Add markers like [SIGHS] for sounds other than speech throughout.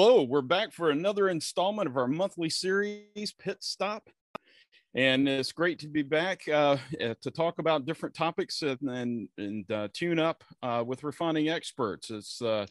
Hello, we're back for another installment of our monthly series, Pit Stop. And it's great to be back uh, uh to talk about different topics and, and, and uh, tune up uh, with refining experts. It's, uh,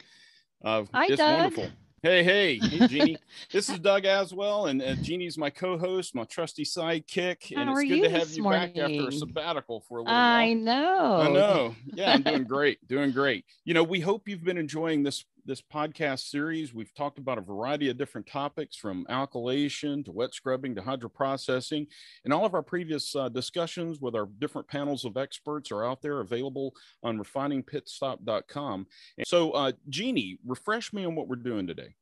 uh, Hi, it's Doug. wonderful. Hey, hey, hey, Jeannie. [LAUGHS] this is Doug Aswell, and uh, Jeannie's my co-host, my trusty sidekick, and How it's good to have you back after a sabbatical for a little I while. know. I know. [LAUGHS] Yeah, I'm doing great. Doing great. You know, we hope you've been enjoying this this podcast series. We've talked about a variety of different topics from alkylation to wet scrubbing to hydroprocessing. And all of our previous uh, discussions with our different panels of experts are out there available on refiningpitstop.com. And so, uh, Jeannie, refresh me on what we're doing today.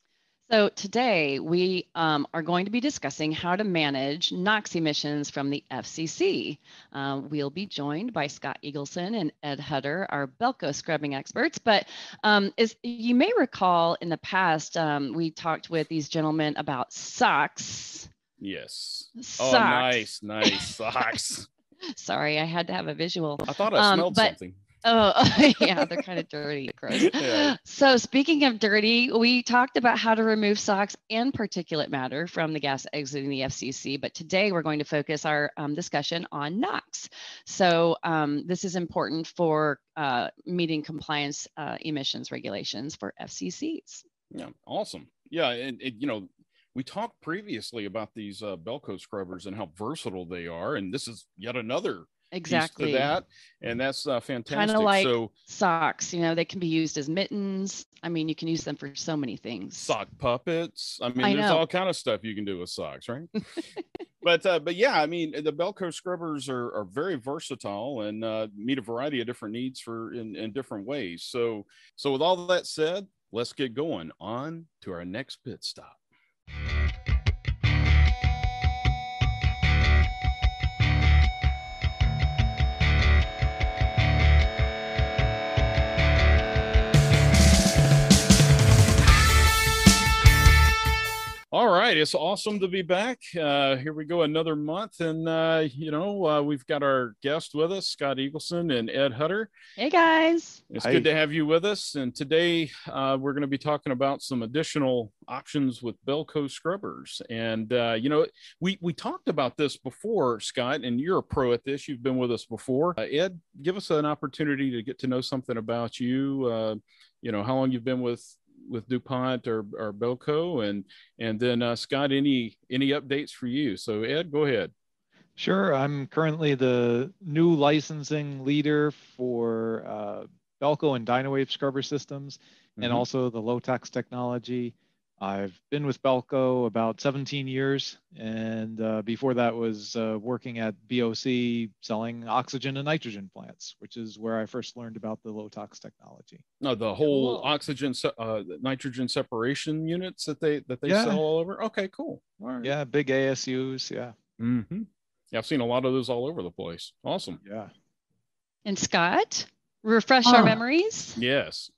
So today we um, are going to be discussing how to manage NOx emissions from the FCC. Uh, we'll be joined by Scott Eagleson and Ed Hutter, our Belco scrubbing experts. But um, as you may recall, in the past, um, we talked with these gentlemen about socks. Yes. SOX. Oh, nice, nice [LAUGHS] socks. Sorry, I had to have a visual. I thought I Um, smelled but- something. Oh, [LAUGHS] yeah, they're kind of dirty, gross. Yeah. So, speaking of dirty, we talked about how to remove SOx and particulate matter from the gas exiting the FCC, but today we're going to focus our um, discussion on NOx. So, um, this is important for uh, meeting compliance uh, emissions regulations for FCCs. Yeah, awesome. Yeah, and, and you know, we talked previously about these uh, Belco scrubbers and how versatile they are, and this is yet another Exactly. that, and that's uh, fantastic. Kind of like so socks, you know, they can be used as mittens. I mean, you can use them for so many things. sock puppets. I mean, I there's know. all kind of stuff you can do with socks, right? [LAUGHS] but uh, but yeah, I mean, the Belco scrubbers are, are very versatile and uh, meet a variety of different needs for in, in different ways. So so with all that said, let's get going on to our next pit stop. Right, it's awesome to be back. Uh, here we go, another month, and uh, you know uh, we've got our guest with us, Scott Eagleson and Ed Hutter. Hey, guys. It's Hi. good to have you with us. And today uh, we're going to be talking about some additional options with Belco scrubbers. And uh, you know, we we talked about this before, Scott, and you're a pro at this. You've been with us before. Uh, Ed, give us an opportunity to get to know something about you. Uh, you know, how long you've been with with DuPont or, or Belco, and and then uh, Scott, any any updates for you? So Ed, go ahead. Sure. I'm currently the new licensing leader for uh, Belco and Dynawave scrubber systems and Mhm. also the LoTOx technology. I've been with Belco about 17 years, and uh, before that was uh, working at BOC selling oxygen and nitrogen plants, which is where I first learned about the LoTOx technology. No, the whole Cool. oxygen, se- uh, nitrogen separation units that they that they Yeah. sell all over. Okay, cool. All right. Yeah, big ASUs. Yeah, hmm Yeah, I've seen a lot of those all over the place. Awesome. yeah. And Scott, refresh our Ah. memories. Yes.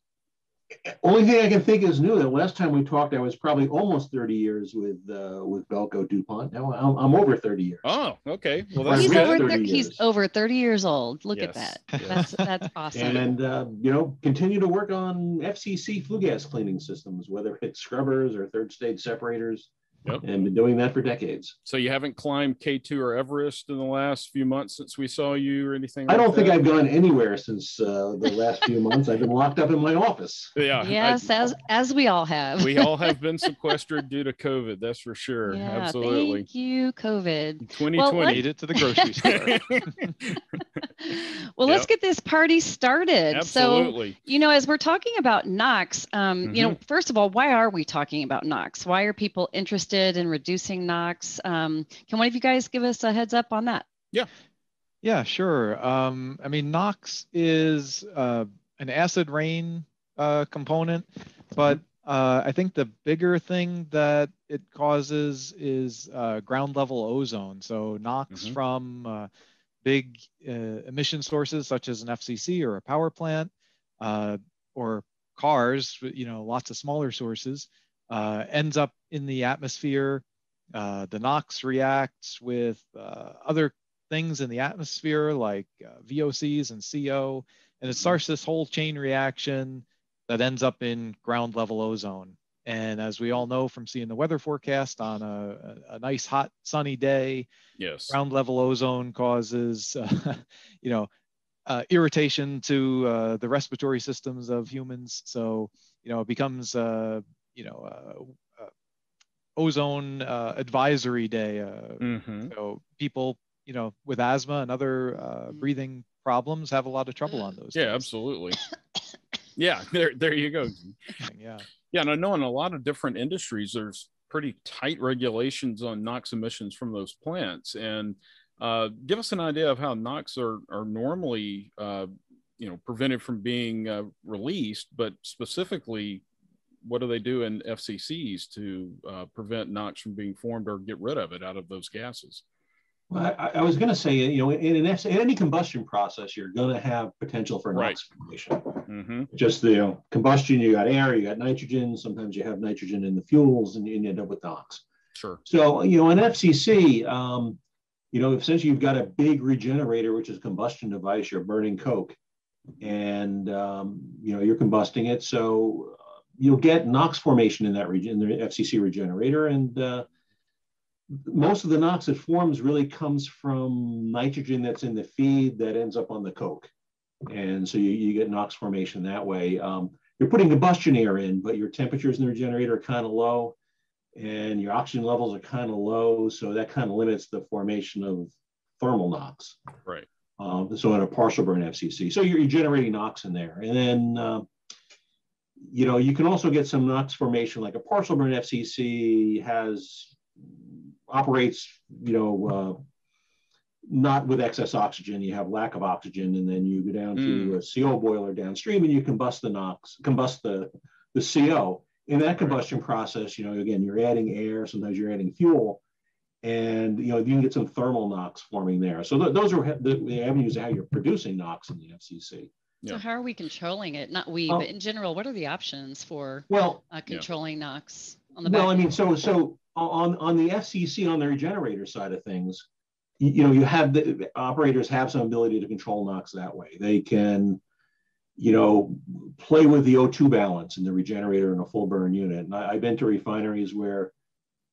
Only thing I can think is new. That last time we talked, I was probably almost 30 years with uh, with Belco DuPont. Now I'm, I'm over 30 years. Oh, okay. Well, that's He's we good. had over, 30 thir- he's years. over 30 years old. Look at that. yes. That's that's [LAUGHS] awesome. And uh, you know, continue to work on FCC flue gas cleaning systems, whether it's scrubbers or third stage separators. Yep. And been doing that for decades. So you haven't climbed K2 or Everest in the last few months since we saw you or anything? I like don't think? I've gone anywhere since uh, the last few months. I've been locked up in my office. Yeah. I- yes, as as we all have. we all have been [LAUGHS] sequestered due to COVID. That's for sure. yeah, Absolutely. Thank you, COVID. 2020. let's- Made it to the grocery [LAUGHS] store. Well, let's get this party started. So, Absolutely. you know, as we're talking about NOx, um, you know, Mm-hmm. first of all, why are we talking about NOx? Why are people interested in reducing NOx? Um, can one of you guys give us a heads up on that? Yeah, Yeah, sure. Um, I mean, NOx is uh, an acid rain uh, component, but uh, I think the bigger thing that it causes is uh, ground level ozone. So NOx Mhm. from uh, big uh, emission sources such as an FCC or a power plant, uh, or cars, you know, lots of smaller sources, uh, ends up in the atmosphere. Uh, the NOx reacts with uh, other things in the atmosphere like uh, VOCs and CO, and it starts this whole chain reaction that ends up in ground level ozone. And as we all know from seeing the weather forecast on a, a nice hot sunny day, yes, ground level ozone causes, uh, [LAUGHS] you know, uh, irritation to uh, the respiratory systems of humans. So, you know, it becomes, uh, you know, uh, uh, ozone advisory day. Mm-hmm. So people, you know, with asthma and other breathing problems have a lot of trouble on those. Yeah, days. absolutely. [COUGHS] yeah, there, there you go. Yeah. Yeah, and I know in a lot of different industries, there's pretty tight regulations on NOx emissions from those plants. And uh, give us an idea of how NOx are, are normally, uh, you know, prevented from being uh, released, but specifically, what do they do in FCCs to uh, prevent NOx from being formed or get rid of it out of those gases? Well, I, I was going to say, you know, in, an, in any combustion process, you're going to have potential for NOx formation. Mm-hmm. Just the you know, combustion, you got air, you got nitrogen. Sometimes you have nitrogen in the fuels, and you end up with NOx. Sure. So, you know, in FCC, um, you know, essentially you've got a big regenerator, which is a combustion device. You're burning coke, and um, you know you're combusting it. So you'll get NOx formation in that region, in the FCC regenerator, and uh, most of the NOx that forms really comes from nitrogen that's in the feed that ends up on the coke. And so you, you get NOx formation that way. Um, you're putting combustion air in, but your temperatures in the regenerator are kind of low and your oxygen levels are kind of low. So that kind of limits the formation of thermal NOx. Right. Um, so in a partial burn FCC. So you're, you're generating NOx in there. And then, uh, you know, you can also get some NOx formation like a partial burn FCC has operates, you know, uh, not with excess oxygen. You have lack of oxygen, and then you go down mm. to a CO boiler downstream, and you combust the NOx, combust the the CO. In that combustion process, you know, again, you're adding air. Sometimes you're adding fuel, and you know you can get some thermal NOx forming there. So th- those are the, the, avenues of how you're producing NOx in the FCC. Yeah. So how are we controlling it? Not we, uh, but in general, what are the options for well uh, controlling yeah. NOx on the? Well, I mean, so so on, on the FCC, on the regenerator side of things, you, you know, you have the operators have some ability to control NOx that way. They can, you know, play with the O2 balance in the regenerator in a full burn unit. And I, have been to refineries where,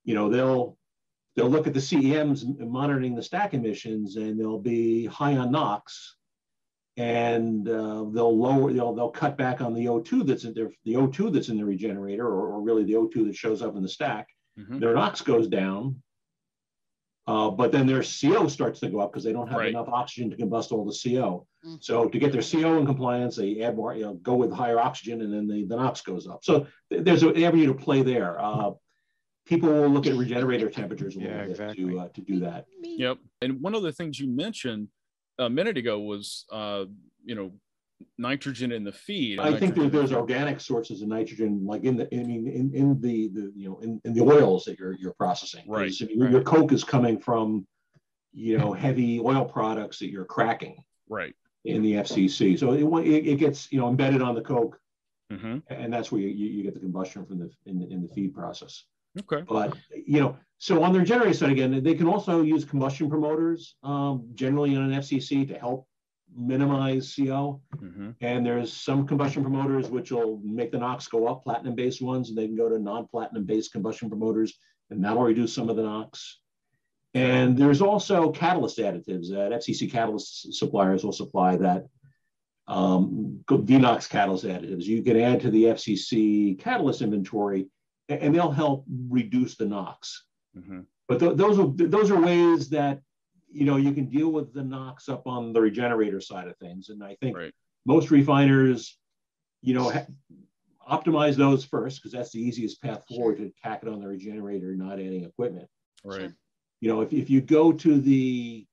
you know, they'll they'll look at the CEMs monitoring the stack emissions, and they'll be high on NOx, and uh, they'll lower they'll they'll cut back on the O2 that's in there, the O2 that's in the regenerator, or, or really the O2 that shows up in the stack Mm-hmm. Their NOx goes down, uh, but then their CO starts to go up because they don't have right. enough oxygen to combust all the CO. Mm-hmm. So to get their CO in compliance, they add more, you know, go with higher oxygen, and then the, the NOx goes up. So th- there's an avenue to play there. Uh, people will look at regenerator temperatures a little yeah, bit exactly. to uh, to do that. Yep. And one of the things you mentioned a minute ago was, uh, you know, nitrogen in the feed. I think there's organic sources of nitrogen, like in the, I mean, in, in the, the, you know, in, in the oils that you're, you're processing. Right. Your, right. Coke is coming from, you know, heavy oil products that you're cracking. Right. In the FCC. So it, it gets, you know, embedded on the Coke. Mm-hmm. And that's where you, you get the combustion from the, in the, in the feed process. Okay. But, you know, so on the regenerator side, again, they can also use combustion promoters, um, generally in an FCC to help minimize CO. Mm-hmm. And there's some combustion promoters which will make the NOx go up, platinum based ones, and they can go to non platinum based combustion promoters, and that'll reduce some of the NOx. And there's also catalyst additives that FCC catalyst suppliers will supply that um, DeNOx catalyst additives. You can add to the FCC catalyst inventory, and they'll help reduce the NOx. Mm-hmm. But th- those are those are ways that you know, you can deal with the NOx up on the regenerator side of things. And I think right. most refiners, you know, ha- optimize those first because that's the easiest path forward to tack it on the regenerator, not adding equipment. Right. You know, if, if you go to the,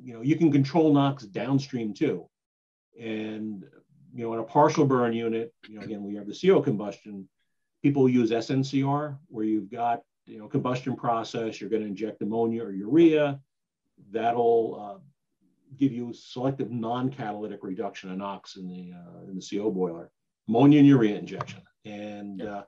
you know, you can control NOx downstream too. And, you know, in a partial burn unit, you know, again, we have the CO combustion, people use SNCR where you've got, you know, combustion process, you're going to inject ammonia or urea that'll uh, give you selective non-catalytic reduction of NOx in the uh, in the CO boiler, ammonia and urea injection, and yeah. uh,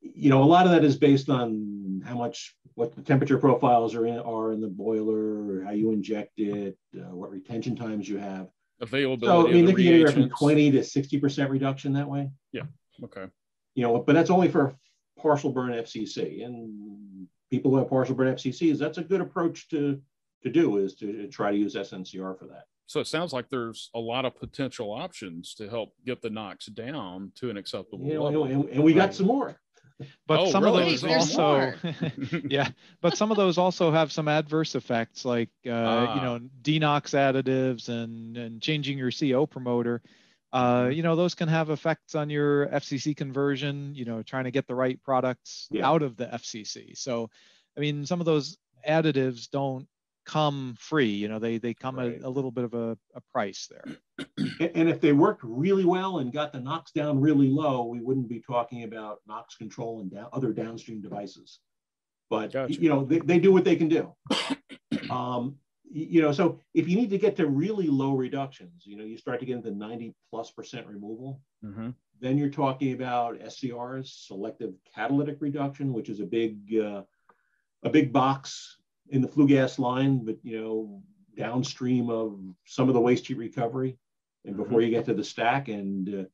you know a lot of that is based on how much what the temperature profiles are in are in the boiler, how you inject it, uh, what retention times you have. Availability. So I mean, they can get from twenty to sixty percent reduction that way. Yeah. Okay. You know, but that's only for partial burn FCC. And people who have partial burn FCCs, that's a good approach to, to do is to try to use SNCR for that. So it sounds like there's a lot of potential options to help get the NOx down to an acceptable You know, level. and, and we got some more. But Oh, some really? of those There's also, [LAUGHS] yeah, but some of those also have some adverse effects, like uh, Ah. you know denox additives and and changing your CO promoter. Uh, Mhm. you know those can have effects on your FCC conversion. You know, trying to get the right products Yeah. out of the FCC. So, I mean, some of those additives don't come free. You know, they they come Right. at a little bit of a, a price there. [CLEARS THROAT] And, and if they worked really well and got the NOx down really low, we wouldn't be talking about NOx control and down, other downstream devices. But Gotcha. you know, they, they do what they can do. [COUGHS] Um, y- you know, so if you need to get to really low reductions, you know, you start to get into 90 plus percent removal, hmm then you're talking about SCRs, selective catalytic reduction, which is a big uh, a big box in the flue gas line, but you know downstream of some of the waste heat recovery, and before you get to the stack, and uh,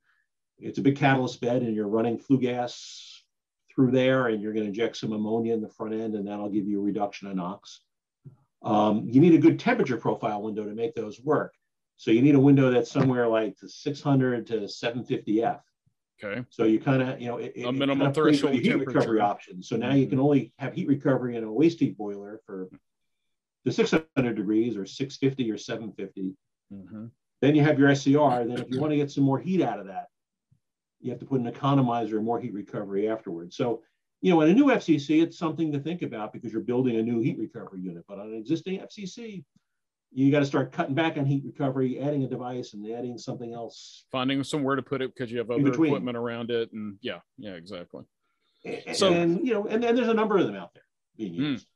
it's a big catalyst bed, and you're running flue gas through there, and you're going to inject some ammonia in the front end, and that'll give you a reduction of NOx. Um, you need a good temperature profile window to make those work. So you need a window that's somewhere like to 600 to 750 F. Okay. So you kind of, you know, it, it- A it minimum with threshold heat recovery options. So now you can only have heat recovery in a waste heat boiler for the 600 degrees or 650 or 750. hmm Then you have your SCR. Then if you want to get some more heat out of that, you have to put an economizer and more heat recovery afterwards. So, you know, in a new FCC, it's something to think about because you're building a new heat recovery unit. But on an existing FCC, you got to start cutting back on heat recovery, adding a device and adding something else. Finding somewhere to put it because you have In other equipment around it, and yeah, yeah, exactly. And, So- and you know, and, and there's a number of them out there being Hmm. used.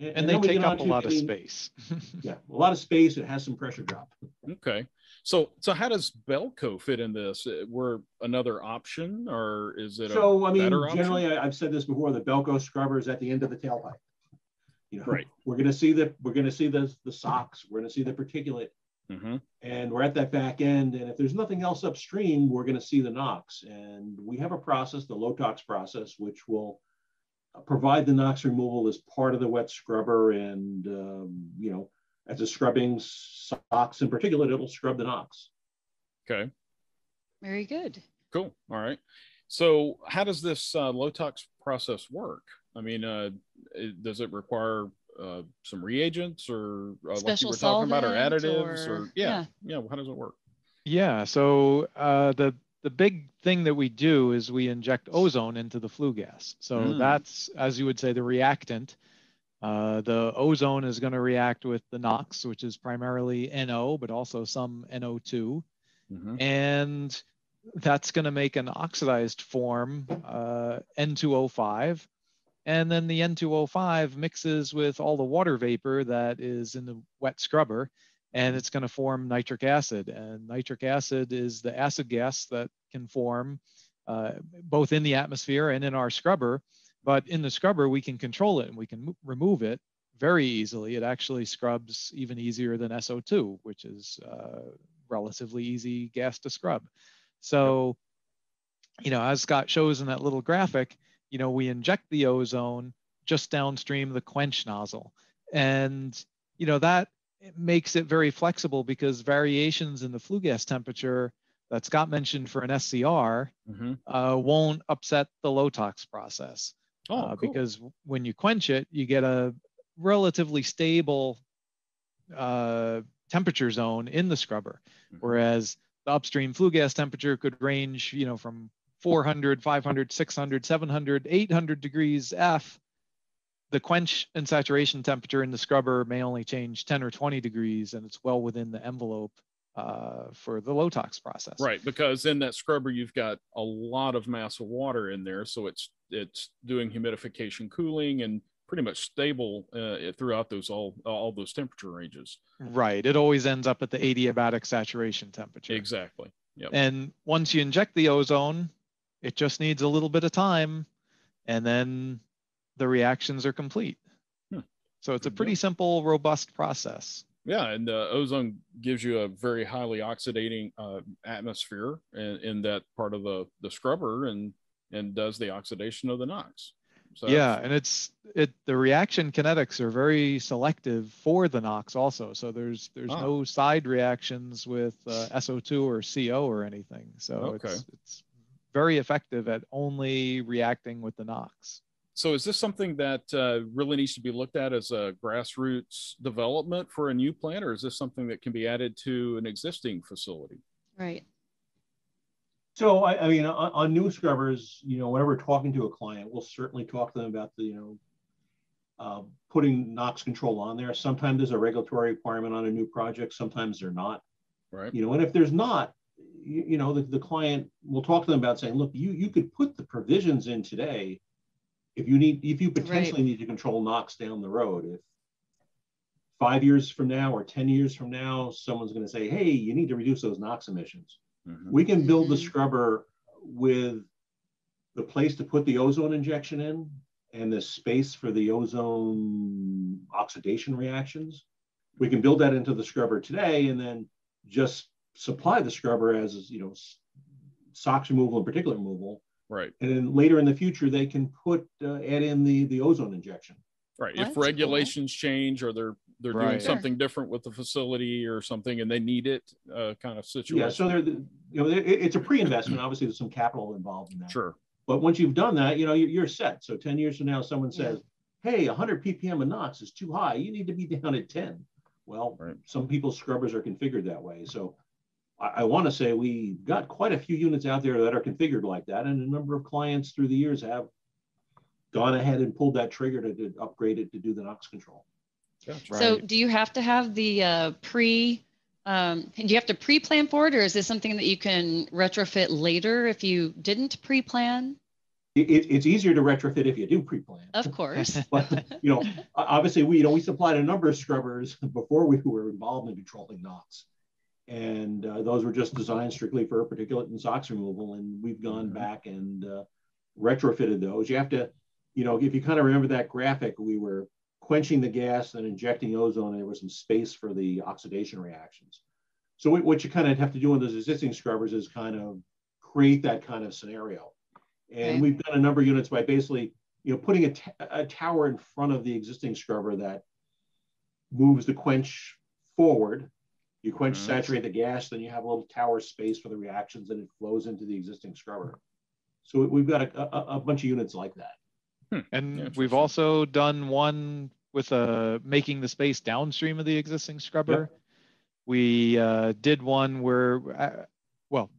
And, then they take up a lot I of space. [LAUGHS] Yeah, a lot of space. It has some pressure drop. Okay. So so how does Belco fit in this? Uh, We're another option, or is it So a I mean, option? generally, I, I've said this before: the Belco scrubber is at the end of the tailpipe. You know, Right. we're going to see the we're going to see the the SOx. We're going to see the particulate, hmm and we're at that back end. And if there's nothing else upstream, we're going to see the NOx. And we have a process, the LoTOx process, which will provide the NOx removal as part of the wet scrubber, and um, you know, as a scrubbing SOx in particulate, it'll scrub the NOx. Okay. Very good. Cool. All right. So how does this uh, LoTOx process work? I mean, uh, it, does it require uh, some reagents or uh, like you Special were talking about, or additives, or, or- yeah, yeah, How does it work? Yeah. So uh, the the big thing that we do is we inject ozone into the flue gas. So Mm. that's, as you would say, the reactant. Uh, the ozone is going to react with the NOx, which is primarily NO, but also some NO2, hmm and that's going to make an oxidized form, uh, N2O5. And then the N2O5 mixes with all the water vapor that is in the wet scrubber, and it's going to form nitric acid. And nitric acid is the acid gas that can form uh, both in the atmosphere and in our scrubber. But in the scrubber, we can control it and we can remove it very easily. It actually scrubs even easier than SO2, which is uh, relatively easy gas to scrub. So, you know, as Scott shows in that little graphic, you know, we inject the ozone just downstream the quench nozzle. And, you know, that makes it very flexible because variations in the flue gas temperature that Scott mentioned for an SCR hmm uh, won't upset the LoTOx process. Oh, uh, cool. because when you quench it, you get a relatively stable uh, temperature zone in the scrubber, Mhm. whereas the upstream flue gas temperature could range, you know, from 400, 500, 600, 700, 800 degrees F. The quench and saturation temperature in the scrubber may only change 10 or 20 degrees, and it's well within the envelope uh, for the LoTOx process. Right, because in that scrubber you've got a lot of mass of water in there, so it's it's doing humidification, cooling, and pretty much stable uh, throughout those all all those temperature ranges. Right. It always ends up at the adiabatic saturation temperature. Exactly. Yep. And once you inject the ozone, it just needs a little bit of time and then the reactions are complete. Hmm. So it's a pretty deal. simple, robust process. Yeah, and the ozone gives you a very highly oxidating uh, atmosphere in, in that part of the the scrubber, and and does the oxidation of the NOx. So yeah, and it's it the reaction kinetics are very selective for the NOx also. So there's there's oh. no side reactions with uh, SO2 or CO or anything. So okay. it's it's very effective at only reacting with the NOx. So is this something that uh, really needs to be looked at as a grassroots development for a new plant, or is this something that can be added to an existing facility? Right. So I, I mean, on, on, new scrubbers, you know, whenever we're talking to a client, we'll certainly talk to them about the, you know, uh, putting NOx control on there. Sometimes there's a regulatory requirement on a new project. Sometimes they're not. Right. You know, and if there's not, you, you know, the, the client will talk to them about saying, look, you you could put the provisions in today if you need if you potentially right. need to control NOx down the road. If five years from now or 10 years from now, someone's going to say, hey, you need to reduce those NOx emissions Mm-hmm. We can build the mm-hmm. scrubber with the place to put the ozone injection in and the space for the ozone oxidation reactions. We can build that into the scrubber today and then just supply the scrubber as, you know, SOx removal and particulate removal. Right. And then later in the future, they can put, uh, add in the, the ozone injection. Right. if regulations cool. change or they're they're right. doing something different with the facility or something and they need it uh, kind of situation. Yeah, so they're you know it's a pre-investment. Obviously, there's some capital involved in that. Sure. But once you've done that, you know you're, set. So 10 years from now, someone says, yeah. "Hey, 100 ppm of NOx is too high. You need to be down at 10." Well, right. some people's scrubbers are configured that way. So I, I want to say we got quite a few units out there that are configured like that, and a number of clients through the years have gone ahead and pulled that trigger to, to upgrade it to do the NOx control. So do you have to have the uh, pre, um, do you have to pre-plan for it or is this something that you can retrofit later if you didn't pre-plan? It, it's easier to retrofit if you do pre-plan. Of course. [LAUGHS] but, you know, obviously we, you know, we supplied a number of scrubbers [LAUGHS] before we were involved in controlling NOx. And uh, those were just designed strictly for particulate and SOx removal. And we've gone mm-hmm. back and uh, retrofitted those. You have to, you know, if you kind of remember that graphic, we were quenching the gas and injecting ozone, and there was some space for the oxidation reactions. So what you kind of have to do in those existing scrubbers is kind of create that kind of scenario. And okay. we've done a number of units by basically, you know, putting a, tower in front of the existing scrubber that moves the quench forward. You quench, mm-hmm. saturate the gas, then you have a little tower space for the reactions, and it flows into the existing scrubber. So we've got a, a, a bunch of units like that. Hmm. And yeah, we've also done one with uh, making the space downstream of the existing scrubber. Yep. We uh, did one where, uh, well,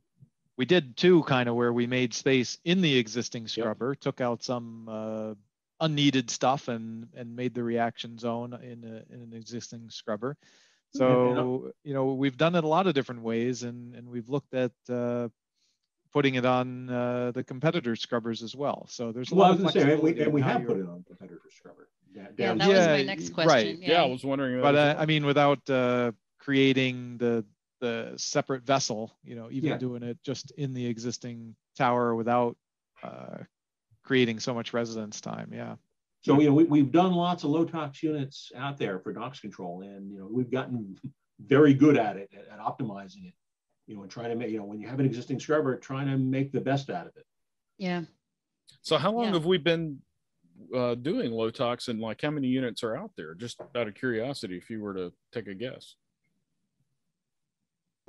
we did two kind of where we made space in the existing scrubber, yep. took out some uh, unneeded stuff and and made the reaction zone in, a, in an existing scrubber. So you know we've done it a lot of different ways, and and we've looked at uh, putting it on uh, the competitor scrubbers as well. So there's a well, lot of say, and we, and we have put it on competitor scrubber. Yeah, yeah that yeah, was my next question. Right. Yeah, yeah I was wondering. But uh, I mean, without uh, creating the the separate vessel, you know, even yeah. doing it just in the existing tower without uh, creating so much residence time. Yeah. So you know, we, we've done lots of LoTOx units out there for NOx control, and you know, we've gotten very good at it at, at optimizing it you know, and trying to make, you know, when you have an existing scrubber, trying to make the best out of it. Yeah. So how long yeah. have we been uh, doing LoTOx and like how many units are out there? Just out of curiosity, if you were to take a guess.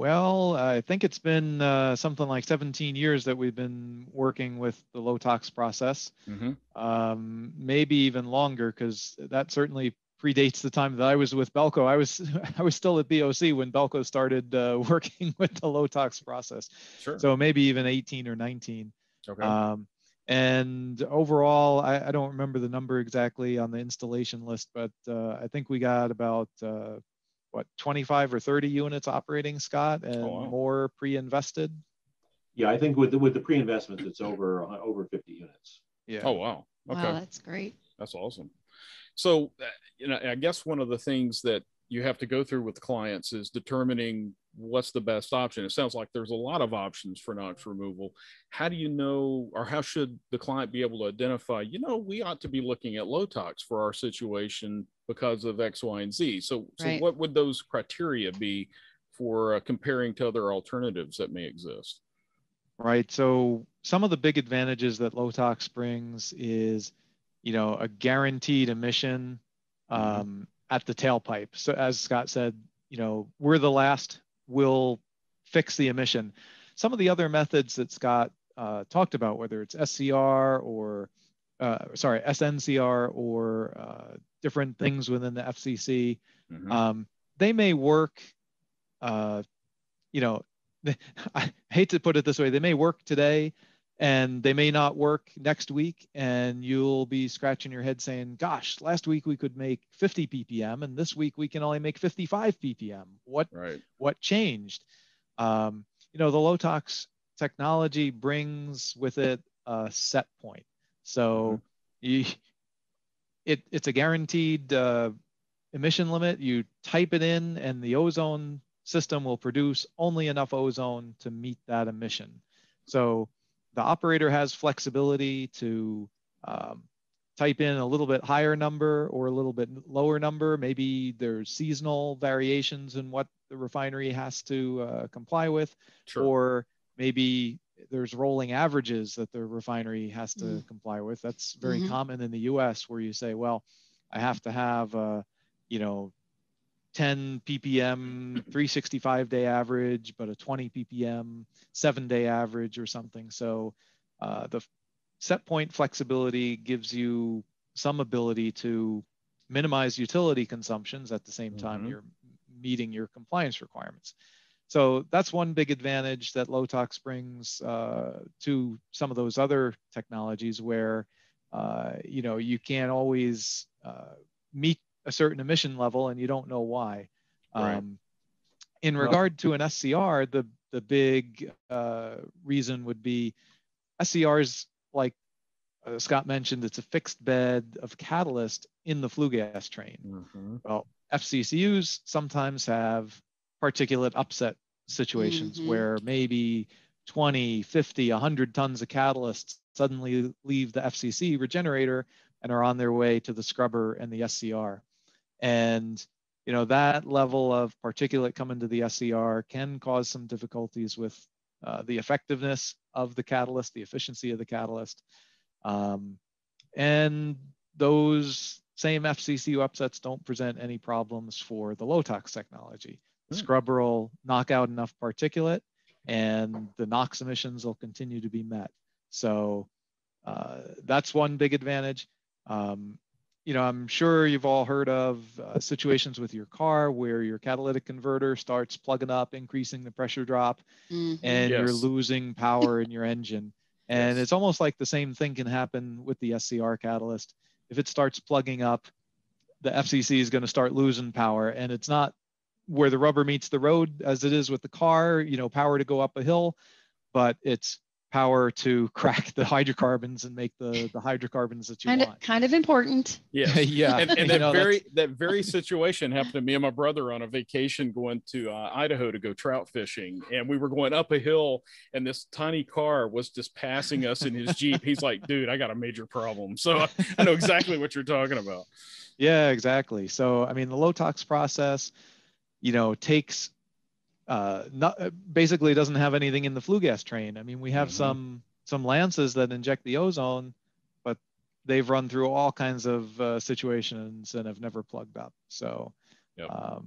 Well, I think it's been uh, something like 17 years that we've been working with the LoTOx process. Mm-hmm. Um, maybe even longer, because that certainly predates the time that I was with Belco. I was [LAUGHS] I was still at BOC when Belco started uh, [LAUGHS] working with the LoTOx process. Sure. So maybe even 18 or 19. Okay. Um, and overall, I, I, don't remember the number exactly on the installation list, but uh, I think we got about uh, what 25 or 30 units operating, Scott, and oh, wow. more pre-invested. Yeah, I think with the, with the pre-investments, it's over uh, over 50 units. Yeah. Oh wow. Okay. Wow, that's great. That's awesome. So, uh, you know, I guess one of the things that you have to go through with clients is determining what's the best option. It sounds like there's a lot of options for NOx removal. How do you know, or how should the client be able to identify, you know, we ought to be looking at LoTOx for our situation because of X, Y, and Z. So, right. so what would those criteria be for uh, comparing to other alternatives that may exist? right? So some of the big advantages that LoTOx brings is, you know, a guaranteed emission mm-hmm. um, at the tailpipe. So as Scott said, you know, we're the last, we'll fix the emission. Some of the other methods that Scott uh, talked about, whether it's SCR or, uh, sorry, SNCR or uh, different things within the FCC, mm-hmm. um, they may work, uh, you know, [LAUGHS] I hate to put it this way, they may work today and they may not work next week and you'll be scratching your head saying gosh last week we could make 50 ppm and this week we can only make 55 ppm what right. what changed? Um, you know the LoTOx technology brings with it a set point. So mm-hmm. you, it, it's a guaranteed uh, emission limit. You type it in and the ozone system will produce only enough ozone to meet that emission. So the operator has flexibility to um, type in a little bit higher number or a little bit lower number. Maybe there's seasonal variations in what the refinery has to uh, comply with, sure. or maybe there's rolling averages that the refinery has to mm. comply with. That's very mm-hmm. common in the U.S. where you say, well, I have to have, uh, you know, 10 ppm 365 day average but a 20 ppm seven day average or something so uh, the set point flexibility gives you some ability to minimize utility consumptions at the same time mm-hmm. you're meeting your compliance requirements so that's one big advantage that LoTOx brings uh, to some of those other technologies where uh, you know you can't always uh, meet a certain emission level and you don't know why. Right. Um, in regard to an SCR, the the big uh, reason would be SCRs like uh, Scott mentioned, it's a fixed bed of catalyst in the flue gas train. Mm-hmm. Well, FCCUs sometimes have particulate upset situations mm-hmm. where maybe 20, 50, 100 tons of catalyst suddenly leave the FCC regenerator and are on their way to the scrubber and the SCR. And you know that level of particulate coming to the SCR can cause some difficulties with uh, the effectiveness of the catalyst, the efficiency of the catalyst. Um, and those same FCCU upsets don't present any problems for the LoTOx technology. The hmm. scrubber will knock out enough particulate and the NOx emissions will continue to be met. So uh, that's one big advantage. Um, you know, I'm sure you've all heard of uh, situations with your car where your catalytic converter starts plugging up, increasing the pressure drop, mm-hmm. and yes. you're losing power in your engine. [LAUGHS] And yes. it's almost like the same thing can happen with the SCR catalyst. If it starts plugging up, the FCC is going to start losing power. And it's not where the rubber meets the road as it is with the car, you know, power to go up a hill, but it's power to crack the hydrocarbons and make the the hydrocarbons that you kind want. Of, kind of important. Yeah, [LAUGHS] yeah. And, and that know, very that very situation happened to me and my brother on a vacation going to uh, Idaho to go trout fishing, and we were going up a hill, and this tiny car was just passing us in his jeep. He's like, "Dude, I got a major problem." So I know exactly what you're talking about. Yeah, exactly. So I mean, the low tox process, you know, takes uh, not uh, basically doesn't have anything in the flue gas train. I mean, we have mm-hmm. some some lances that inject the ozone, but they've run through all kinds of uh, situations and have never plugged up. So, yep. um,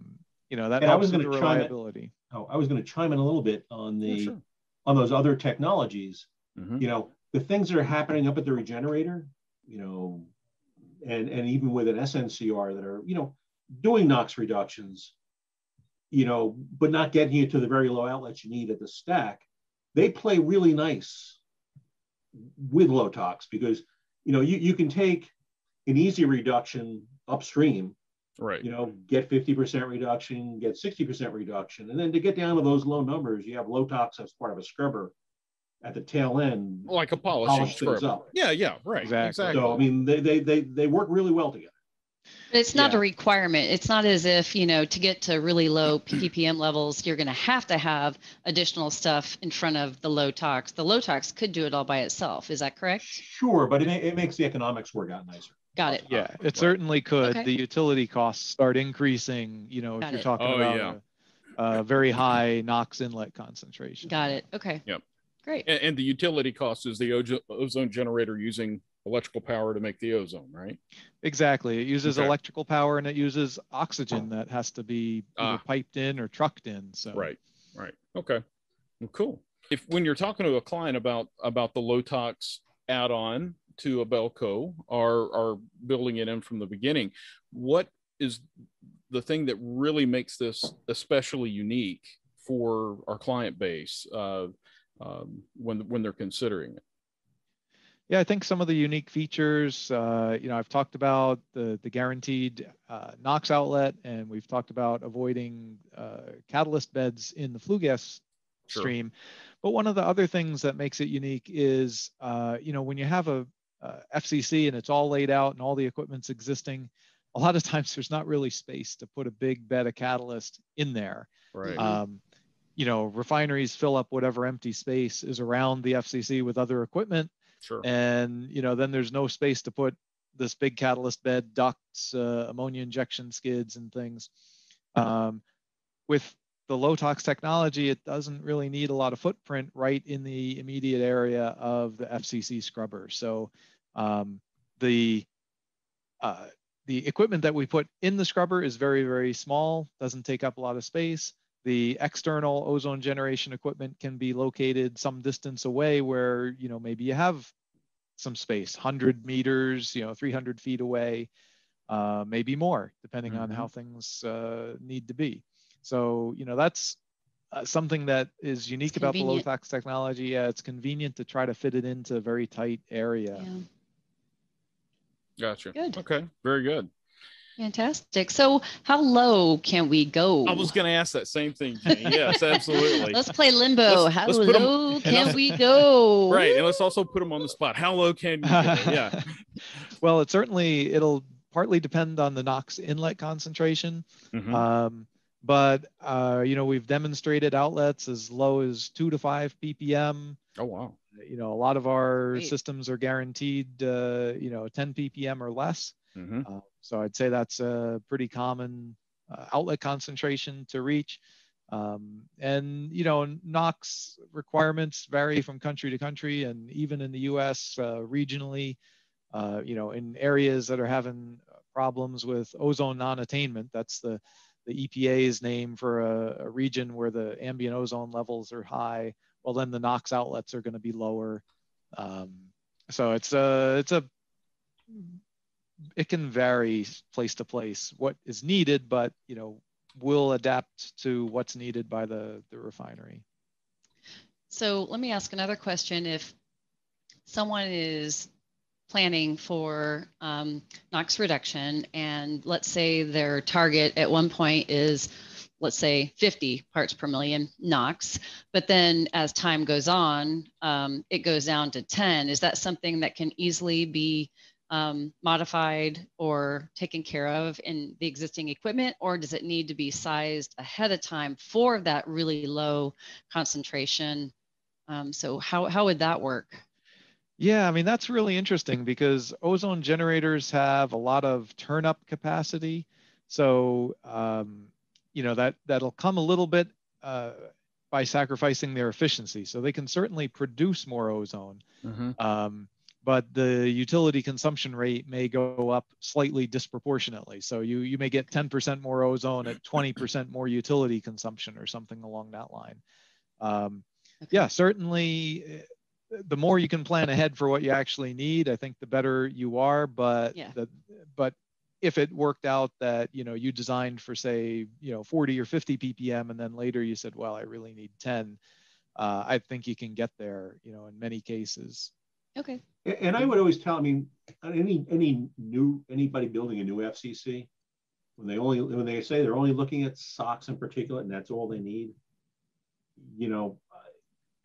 you know, that and helps with the reliability. In, oh, I was going to chime in a little bit on the yeah, sure. on those other technologies. Mm-hmm. You know, the things that are happening up at the regenerator. You know, and and even with an SNCR that are you know doing NOx reductions you know, but not getting you to the very low outlets you need at the stack, they play really nice with LoTOx because, you know, you, you can take an easy reduction upstream, right? You know, get 50% reduction, get 60% reduction. And then to get down to those low numbers, you have LoTOx as part of a scrubber at the tail end. Like a polishing polish scrubber. Yeah, yeah, right. Exactly. exactly. So, I mean, they, they, they, they work really well together. It's not yeah. a requirement. It's not as if, you know, to get to really low [CLEARS THROAT] ppm levels, you're going to have to have additional stuff in front of the LoTOx. The LoTOx could do it all by itself. Is that correct? Sure, but it, it makes the economics work out nicer. Got it. Yeah, it certainly could. Okay. The utility costs start increasing, you know, Got if you're it. talking oh, about yeah. a, a, very high NOx inlet concentration. Got it. Okay. Yep. Great. And, and the utility cost is the ozone generator using electrical power to make the ozone, right? Exactly. It uses Okay. electrical power and it uses oxygen that has to be either Ah. piped in or trucked in. So Right. Right. Okay. Well, cool. If when you're talking to a client about about the LoTOx add-on to a Belco or are building it in from the beginning, what is the thing that really makes this especially unique for our client base uh, um, when when they're considering it? Yeah, I think some of the unique features, uh, you know, I've talked about the the guaranteed uh, NOx outlet, and we've talked about avoiding uh, catalyst beds in the flue gas Sure. stream. But one of the other things that makes it unique is, uh, you know, when you have a, uh FCC and it's all laid out and all the equipment's existing, a lot of [LAUGHS] times there's not really space to put a big bed of catalyst in there. Right. Um, you know, refineries fill up whatever empty space is around the FCC with other equipment sure. and you know then there's no space to put this big catalyst bed ducts uh, ammonia injection skids and things. Um, with the LoTOx technology it doesn't really need a lot of footprint right in the immediate area of the fcc scrubber. So um, the uh, the equipment that we put in the scrubber is very very small doesn't take up a lot of space the external ozone generation equipment can be located some distance away where you know maybe you have some space 100 meters you know 300 feet away uh, maybe more depending on Mhm. how things uh, need to be so you know that's uh, something that is unique It's about the low convenient. tox technology yeah it's convenient to try to fit it into a very tight area Yeah. Gotcha. Good. Okay. Very good. Fantastic. So, how low can we go? I was going to ask that same thing. [LAUGHS] Yes, absolutely. Let's play limbo. Let's- how let's put 'em- low [LAUGHS] can we go? right. And let's also put them on the spot. How low can you go? Yeah. [LAUGHS] well it certainly it'll partly depend on the NOx inlet concentration Mhm. Um, but uh, you know, we've demonstrated outlets as low as two to five ppm. oh, wow. You know, a lot of our Great. systems are guaranteed, uh, you know, 10 ppm or less. hmm Uh, so I'd say that's a pretty common uh, outlet concentration to reach. Um, and you know, NOx requirements vary from country to country, and even in the U.S. Uh, regionally, uh, you know, in areas that are having problems with ozone non-attainment, that's the the EPA's name for a, a region where the ambient ozone levels are high. Well, then the NOx outlets are going to be lower. Um, so it's a it's a it can vary place to place what is needed, but you know will adapt to what's needed by the the refinery. So, let me ask another question. If someone is planning for um, NOx reduction, and let's say their target at one point is, let's say, 50 parts per million NOx, but then as time goes on, um, it goes down to 10. Is that something that can easily be um, modified or taken care of in the existing equipment, or does it need to be sized ahead of time for that really low concentration? Um, so how, how would that work? Yeah, I mean that's really interesting because ozone generators have a lot of turn up capacity. So um, you know that that'll come a little bit uh, by sacrificing their efficiency. So they can certainly produce more ozone, hmm um, but the utility consumption rate may go up slightly disproportionately. So you you may get 10% more ozone at 20% more utility consumption or something along that line. Um, yeah, certainly. uh, The more you can plan ahead for what you actually need, I think the better you are. But Yeah. the, but if it worked out that you know you designed for say you know 40 or 50 ppm, and then later you said, well, I really need 10, uh, I think you can get there. You know, in many cases. Okay. And I would always tell, I mean, any any new anybody building a new FCC, when they only when they say they're only looking at SOx in particular and that's all they need, you know,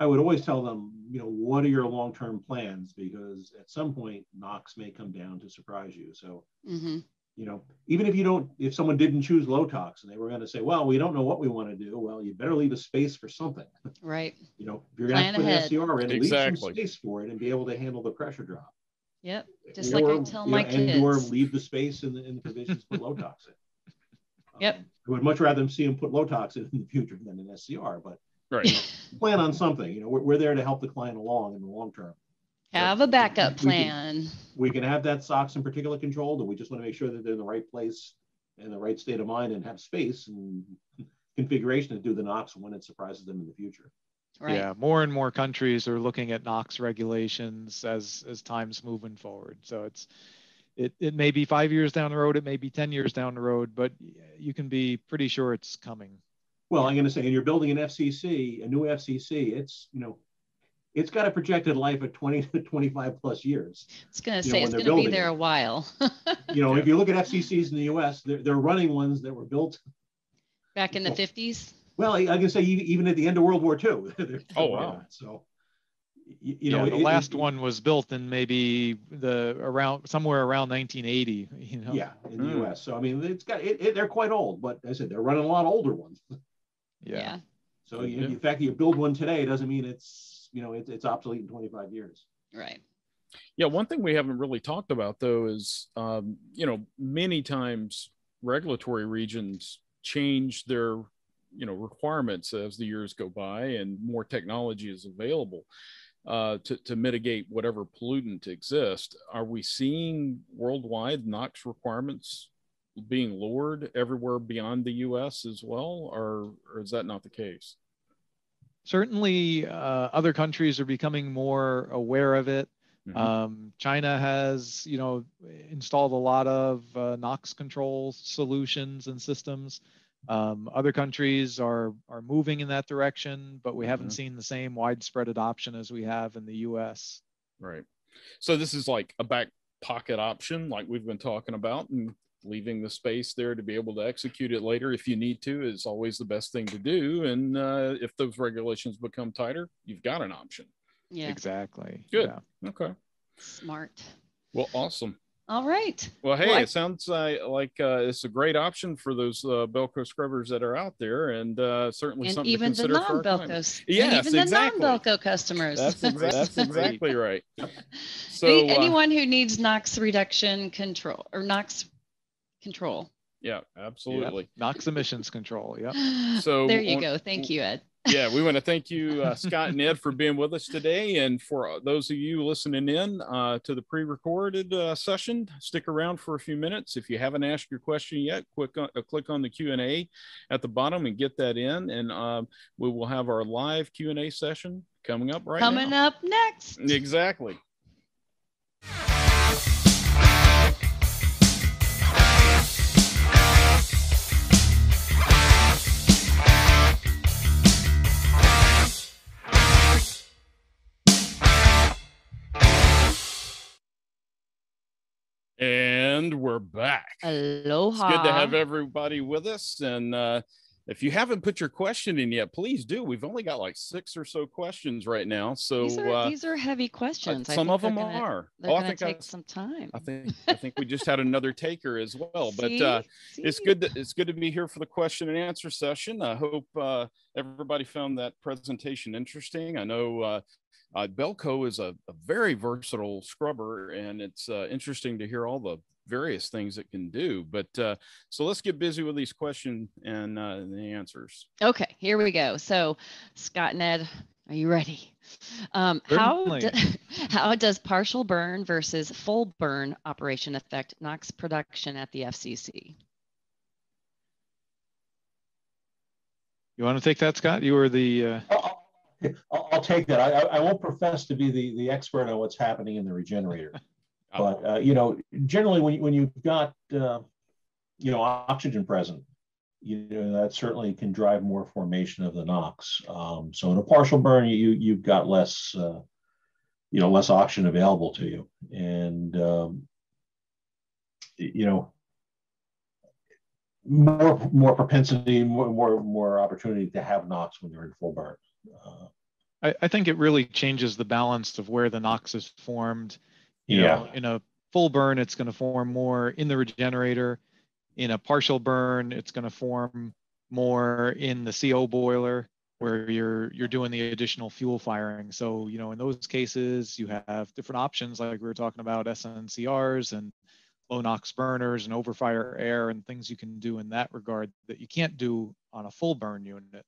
I would always tell them, you know, what are your long-term plans? Because at some point, NOx may come down to surprise you. So, hmm you know, even if you don't, if someone didn't choose LoTOx and they were going to say, well, we don't know what we want to do, well, you better leave a space for something. [LAUGHS] Right. You know, if you're going to Plan put ahead. an SCR in, leave some space for it and be able to handle the pressure drop. Yep. Just like I tell my kids and Or leave the space in the, in the provisions for [LAUGHS] low toxin. Yep. Um, I would much rather them see them put LoTOx in the future than an SCR, but right. plan on something. You know, we're, we're there to help the client along in the long term. Have a backup We can- plan. We can have that SOX in particular controlled, and we just want to make sure that they're in the right place, in the right state of mind, and have space and [LAUGHS] configuration to do the NOx when it surprises them in the future. Right. Yeah, more and more countries are looking at NOx regulations as as time's moving forward. So it's it it may be five years down the road, it may be ten years down the road, but you can be pretty sure it's coming. Well, I'm going to say, and you're building an FCC, a new FCC. It's you know, it's got a projected life of 20 [LAUGHS] to 25 plus years. It's was gonna you know, say when it's they're gonna be there it. a while. [LAUGHS] You know, if you look at FCCs in the U.S., they're, they're running ones that were built. Back in the Well, fifties. Well, I I can say even even at the end of World War II. [LAUGHS] Oh, wow. on. So, you, you know, the it- it- last one was built in maybe the around somewhere around 1980. You know. Yeah, in the Hmm. U.S. So I mean, it's got it, it, they're quite old, but as I said they're running a lot older ones. Yeah. So Good you, deal. the fact that you build one today doesn't mean it's you know it's it's obsolete in 25 years. Right. Yeah, one thing we haven't really talked about though is, um, you know, many times regulatory regions change their, you know, requirements as the years go by and more technology is available uh, to, to mitigate whatever pollutant exists. Are we seeing worldwide NOx requirements being lowered everywhere beyond the U.S. as well, or, or is that not the case? Certainly, uh, other countries are becoming more aware of it. Mhm. Um, China has, you know, installed a lot of uh, NOx control solutions and systems. Um, other countries are are moving in that direction, but we haven't Mhm. seen the same widespread adoption as we have in the U.S. Right. So this is like a back pocket option, like we've been talking about, and leaving the space there to be able to execute it later if you need to is always the best thing to do. And uh, if those regulations become tighter, you've got an option. Yeah. Exactly. Good. Yeah. Okay. Smart. Well, awesome. All right. Well, hey, Well, I- it sounds uh, like uh, it's a great option for those uh, Belco scrubbers that are out there, and uh, certainly And something even to the consider for our non-Belcos. Yes, and even exactly. the non-Belco customers. That's, exa- [LAUGHS] that's exactly right. So Any- uh, anyone who needs NOx reduction control or NOx control. yeah, absolutely. NOx emissions control. Yeah. [SIGHS] So there you on- go. Thank you, Ed. [LAUGHS] yeah, we want to thank you, uh, [LAUGHS] Scott and Ed, for being with us today. And for uh, those of you listening in uh, to the pre recorded uh, session, stick around for a few minutes. If you haven't asked your question yet, quick on, uh, click on the Q&A at the bottom and get that in. And um, we will have our live Q&A session coming up right now. Coming now. up next. Exactly. And we're back. Aloha. It's good to have everybody with us. And uh, if you haven't put your question in yet, please do. We've only got like six or so questions right now. So these, are, uh, these are heavy uh, questions. I some of them gonna- are. They're Oh, I going to think I, take some time. I think I think we just had another taker as well. But See? uh, it's good. To, it's good to be here for the question and answer session. I hope uh, everybody found that presentation interesting. I know uh, uh, Belco is a, a very versatile scrubber, and it's uh, interesting to hear all the various things it can do. But uh, so let's get busy with these questions and uh, the answers. Okay, here we go. So, Scott and Ed, are you ready? Um, how, Certainly. do, [LAUGHS] how does partial burn versus full burn operation affect NOx production at the FCC? You want to take that, Scott? You were the. Uh, I'll, I'll, I'll take that. I, I I won't profess to be the, the expert on what's happening in the regenerator, [LAUGHS] but uh, you know, generally when you- when you've got uh, you know oxygen present, you know that certainly can drive more formation of the NOx. Um, so in a partial burn, you you've got less uh, you know less oxygen available to you, and um, you know more more propensity, more more more opportunity to have NOx when you're in full burn. Uh, I, I think it really changes the balance of where the NOx is formed. You Yeah. know, in a full burn, it's going to form more in the regenerator. In a partial burn, it's going to form more in the CO boiler where you're you're doing the additional fuel firing. So, you know, in those cases, you have different options like we were talking about SNCRs and low NOx burners and overfire air and things you can do in that regard that you can't do on a full burn unit.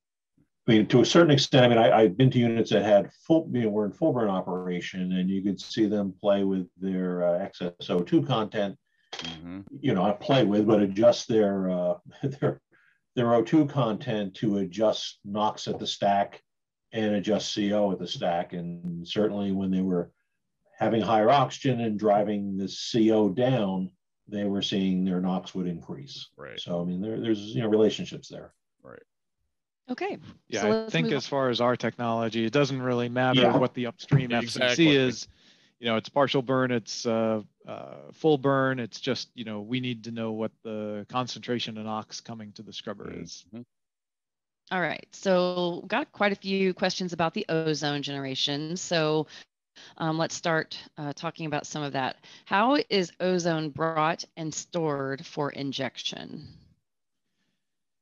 I mean, to a certain extent, I mean, I, have been to units that had full, you know, were in full burn operation, and you could see them play with their uh, excess O2 content. Mm-hmm. You know, not play with, but adjust their uh, [LAUGHS] their their O2 content to adjust NOx at the stack and adjust CO at the stack. And certainly, when they were having higher oxygen and driving the CO down, they were seeing their NOx would increase. Right. So I mean, there, there's you know relationships there. Right. Okay. Yeah, so I think as far as our technology, it doesn't really matter yeah. what the upstream FCC exactly. is. You know, it's partial burn, it's uh, uh, full burn. It's just you know we need to know what the concentration of NOx coming to the scrubber mm-hmm. is. All right. So got quite a few questions about the ozone generation. So um, let's start uh, talking about some of that. How is ozone brought and stored for injection?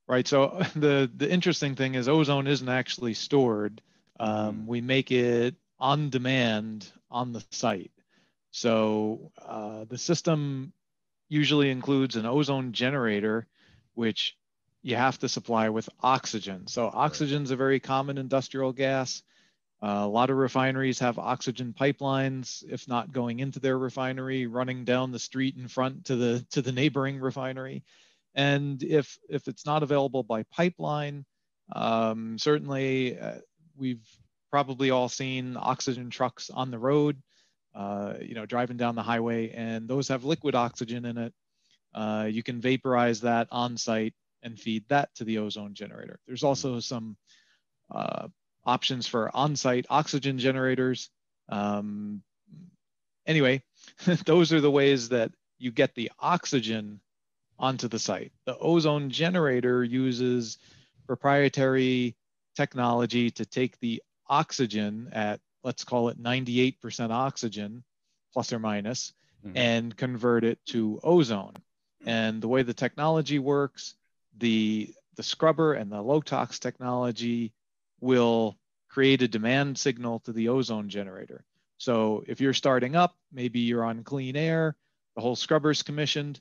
Right? So [LAUGHS] the the interesting thing is ozone isn't actually stored. Um, mm. we make it on demand on the site. So uh, the system usually includes an ozone generator, which you have to supply with oxygen. So oxygen is a very common industrial gas. Uh, a lot of refineries have oxygen pipelines, if not going into their refinery, running down the street in front to the to the neighboring refinery. And if, if it's not available by pipeline, um, certainly uh, we've probably all seen oxygen trucks on the road, uh, you know, driving down the highway, and those have liquid oxygen in it. Uh, you can vaporize that on site and feed that to the ozone generator. There's also some uh, options for on site oxygen generators. Um, anyway, [LAUGHS] those are the ways that you get the oxygen onto the site. The ozone generator uses proprietary technology to take the oxygen at, let's call it 98% oxygen, plus or minus, mm-hmm. and convert it to ozone. And the way the technology works, the, the scrubber and the LoTOx technology will create a demand signal to the ozone generator. So if you're starting up, maybe you're on clean air, the whole scrubber's commissioned,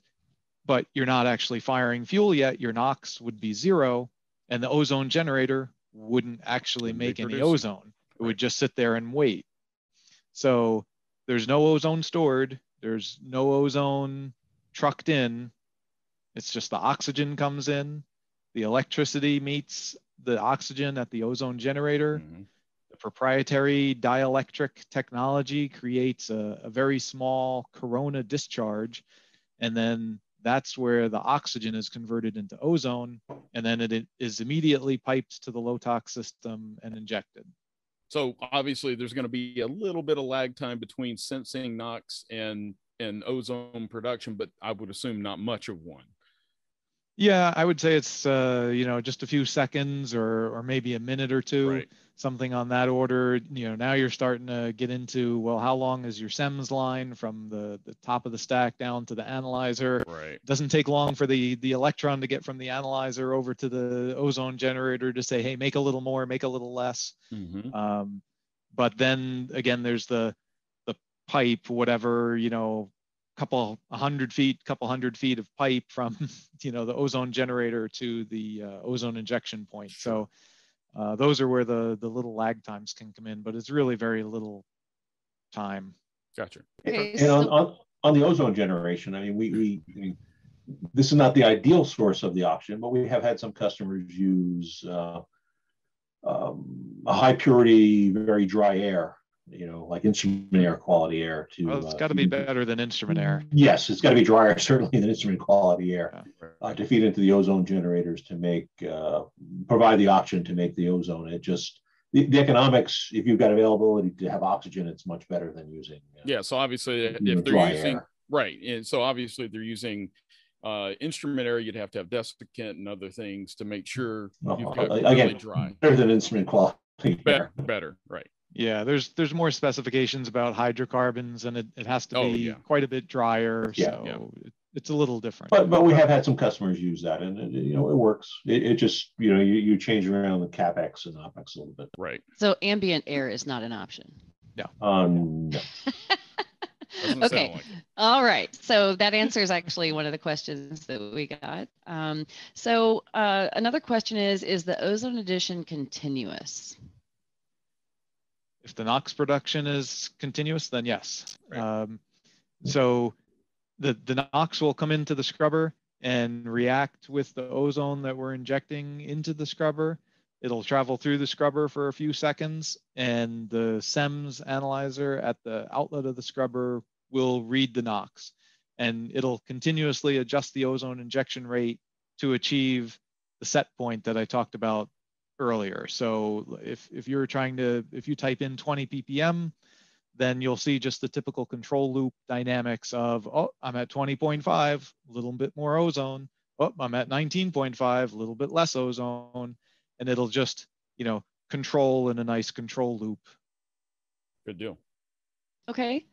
but you're not actually firing fuel yet, your NOx would be zero, and the ozone generator wouldn't actually make any ozone. It would just sit there and wait. So there's no ozone stored, there's no ozone trucked in. It's just the oxygen comes in, the electricity meets the oxygen at the ozone generator. Mm-hmm. The proprietary dielectric technology creates a, a very small corona discharge, and then that's where the oxygen is converted into ozone and then it is immediately piped to the LoTOx system and injected. So obviously there's going to be a little bit of lag time between sensing nox and and ozone production but i would assume not much of one yeah i would say it's uh, you know just a few seconds or or maybe a minute or two right something on that order. You know, now you're starting to get into well, how long is your CEMS line from the, the top of the stack down to the analyzer? Right. It doesn't take long for the the electron to get from the analyzer over to the ozone generator to say, hey, make a little more, make a little less. Mm-hmm. Um, but then again, there's the the pipe, whatever you know, couple hundred feet, couple hundred feet of pipe from [LAUGHS] you know the ozone generator to the uh, ozone injection point. So uh, those are where the the little lag times can come in, but it's really very little time. Gotcha. Okay, and on, on, on the ozone generation, I mean, we, we I mean, this is not the ideal source of the oxygen, but we have had some customers use uh, um, a high purity, very dry air you know, like instrument air quality air to. Well, it's uh, got to be better than instrument air. Yes, it's got to be drier [LAUGHS] certainly than instrument quality air yeah. uh, to feed into the ozone generators to make uh, provide the oxygen to make the ozone. It just the, the, economics, if you've got availability to have oxygen, it's much better than using. Uh, yeah, so obviously, if they're using air. right, and so obviously they're using uh, instrument air, you'd have to have desiccant and other things to make sure well, you've got again, really dry. Better than instrument quality. Better, better, right. Yeah, there's there's more specifications about hydrocarbons, and it, it has to oh, be yeah. quite a bit drier. Yeah, so yeah. it's a little different. But but we have had some customers use that, and it, you know it works. It, it, just you know you, you change around the capex and opex a little bit. Right. So ambient air is not an option. No. Um. No. [LAUGHS] okay. Like All right. So that answers actually one of the questions that we got. Um, so uh, another question is, is the ozone addition continuous? If the NOx production is continuous, then yes. Right. Um, so the, the NOx will come into the scrubber and react with the ozone that we're injecting into the scrubber. It'll travel through the scrubber for a few seconds, and the CEMS analyzer at the outlet of the scrubber will read the NOx. And it'll continuously adjust the ozone injection rate to achieve the set point that I talked about earlier. So if, if you're trying to, if you type in 20 ppm, then you'll see just the typical control loop dynamics of, oh, I'm at 20.5, a little bit more ozone. Oh, I'm at 19.5, a little bit less ozone. And it'll just, you know, control in a nice control loop. Good deal. Okay.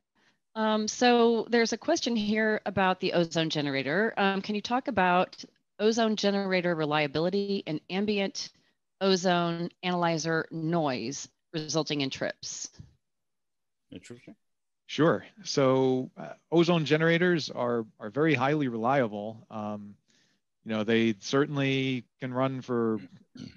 Um, so there's a question here about the ozone generator. Um, can you talk about ozone generator reliability and ambient ozone analyzer noise resulting in trips? Interesting. Sure. So uh, ozone generators are are very highly reliable. Um, you know, they certainly can run for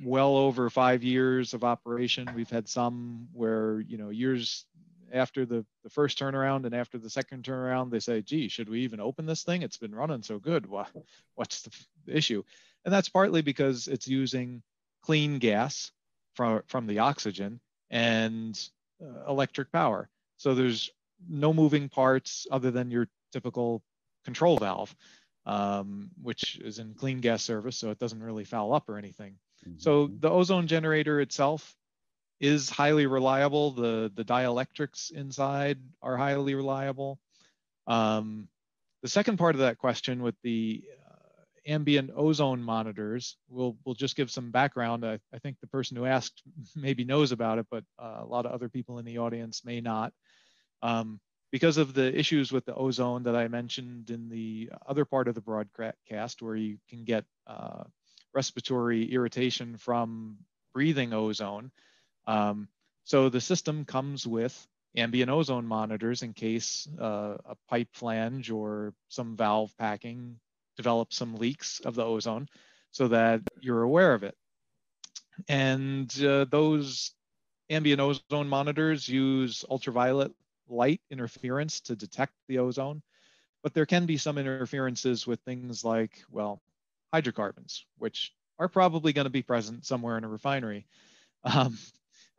well over five years of operation. We've had some where you know years after the the first turnaround and after the second turnaround, they say, "Gee, should we even open this thing? It's been running so good. What, what's the, the issue?" And that's partly because it's using clean gas from from the oxygen and uh, electric power. So there's no moving parts other than your typical control valve, um, which is in clean gas service, so it doesn't really foul up or anything. Mm-hmm. So the ozone generator itself is highly reliable. The, the dielectrics inside are highly reliable. Um, the second part of that question with the ambient ozone monitors, we'll, we'll just give some background. I, I think the person who asked [LAUGHS] maybe knows about it, but uh, a lot of other people in the audience may not. Um, because of the issues with the ozone that I mentioned in the other part of the broadcast, where you can get uh, respiratory irritation from breathing ozone. Um, so the system comes with ambient ozone monitors in case uh, a pipe flange or some valve packing develops some leaks of the ozone so that you're aware of it. And uh, those ambient ozone monitors use ultraviolet light interference to detect the ozone, but there can be some interferences with things like, well, hydrocarbons, which are probably going to be present somewhere in a refinery. [LAUGHS] Um,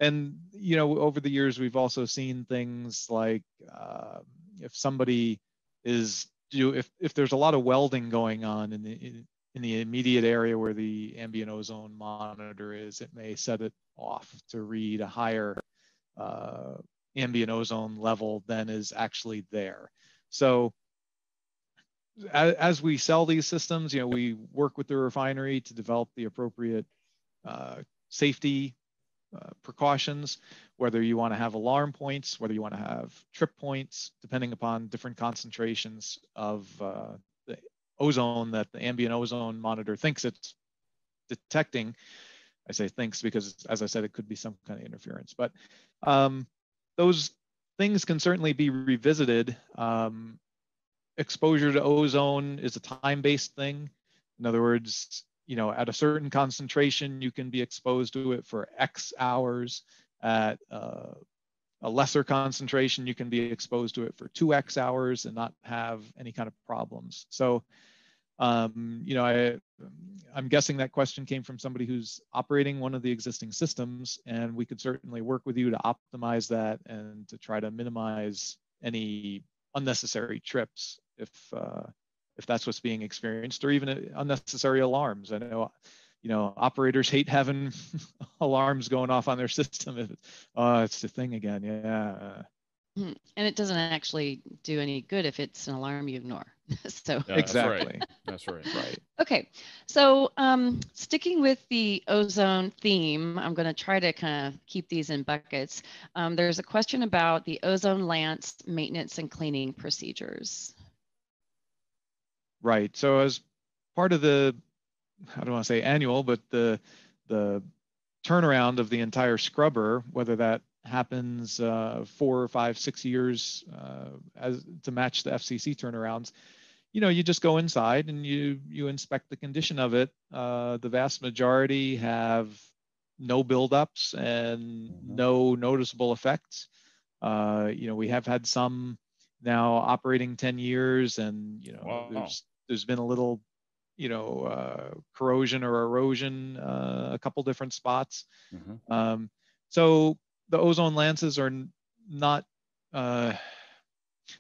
and you know, over the years, we've also seen things like uh, if somebody is do if if there's a lot of welding going on in the in, the immediate area where the ambient ozone monitor is, it may set it off to read a higher uh, ambient ozone level than is actually there. So as, as, we sell these systems, you know, we work with the refinery to develop the appropriate uh, safety uh, precautions, whether you want to have alarm points, whether you want to have trip points, depending upon different concentrations of uh, the ozone that the ambient ozone monitor thinks it's detecting. I say thinks because, as I said, it could be some kind of interference. But um, those things can certainly be revisited. Um, exposure to ozone is a time-based thing. In other words, you know, at a certain concentration, you can be exposed to it for X hours. At uh, a lesser concentration, you can be exposed to it for 2X hours and not have any kind of problems. So um, you know, I, I'm guessing that question came from somebody who's operating one of the existing systems, and we could certainly work with you to optimize that and to try to minimize any unnecessary trips if uh, if that's what's being experienced, or even unnecessary alarms. I know, you know, operators hate having [LAUGHS] alarms going off on their [LAUGHS] system. If, oh, it's the thing again. Yeah. Hmm. And it doesn't actually do any good if it's an alarm you ignore. [LAUGHS] so yeah, exactly. That's right. That's right. right. Okay. So um, sticking with the ozone theme, I'm going to try to kind of keep these in buckets. Um, there's a question about the ozone lance maintenance and cleaning procedures. Right. So as part of the, I don't want to say annual, but the the turnaround of the entire scrubber, whether that happens uh, four or five, six years uh, as to match the FCC turnarounds, you know, you just go inside and you you inspect the condition of it. Uh, the vast majority have no buildups and mm-hmm. no noticeable effects. Uh, you know, we have had some now operating 10 years, and you know, wow. there's there's been a little, you know, uh, corrosion or erosion, uh, a couple different spots. Mm-hmm. Um, so the ozone lances are not uh,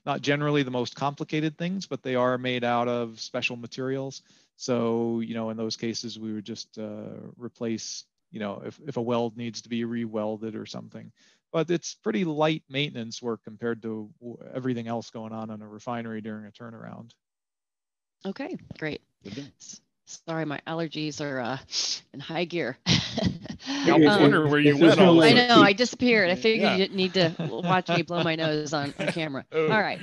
not generally the most complicated things, but they are made out of special materials. So, you know, in those cases, we would just uh, replace, you know, if, if a weld needs to be re-welded or something. But it's pretty light maintenance work compared to everything else going on in a refinery during a turnaround. Okay, great. Sorry, my allergies are uh, in high gear. [LAUGHS] I was um, wondering where you went. All I know, I disappeared. I figured yeah. you didn't need to watch me blow my nose on, on camera. Oh. All right.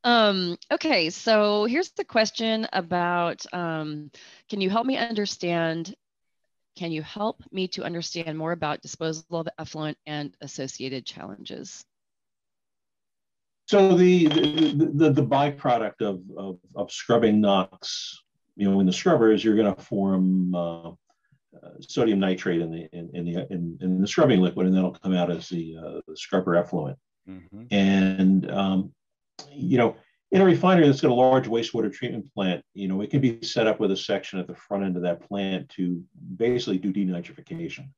[LAUGHS] um, okay, so here's the question about um, can you help me understand? Can you help me to understand more about disposal of effluent and associated challenges? So the the, the, the byproduct of, of, of, scrubbing NOx, you know, in the scrubber is you're going to form uh, uh, sodium nitrate in the in, in the in, in, the scrubbing liquid, and that'll come out as the, uh, the scrubber effluent. Mm-hmm. And um, you know, in a refinery that's got a large wastewater treatment plant, you know, it can be set up with a section at the front end of that plant to basically do denitrification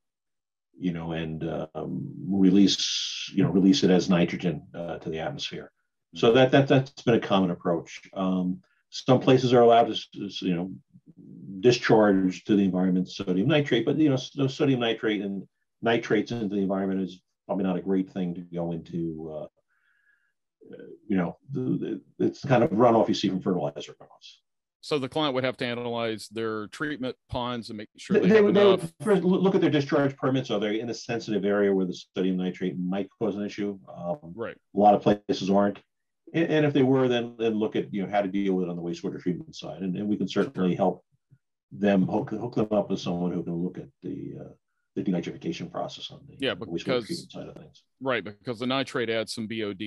you know, and um, release, you know, release it as nitrogen uh, to the atmosphere. So mm-hmm. that that that's been a common approach. Um, some places are allowed to, you know, discharge to the environment sodium nitrate, but you know, sodium nitrate and nitrates into the environment is probably not a great thing to go into. Uh, you know, it's kind of runoff you see from fertilizer runoffs. So the client would have to analyze their treatment ponds and make sure they, they, would, they would first look at their discharge permits. Are they in a sensitive area where the sodium nitrate might cause an issue? Um, right. A lot of places aren't. And, and, if they were, then then look at you know how to deal with it on the wastewater treatment side, and, and we can certainly help them hook, hook them up with someone who can look at the uh, the denitrification process on the yeah because side of things. Right, because the nitrate adds some BOD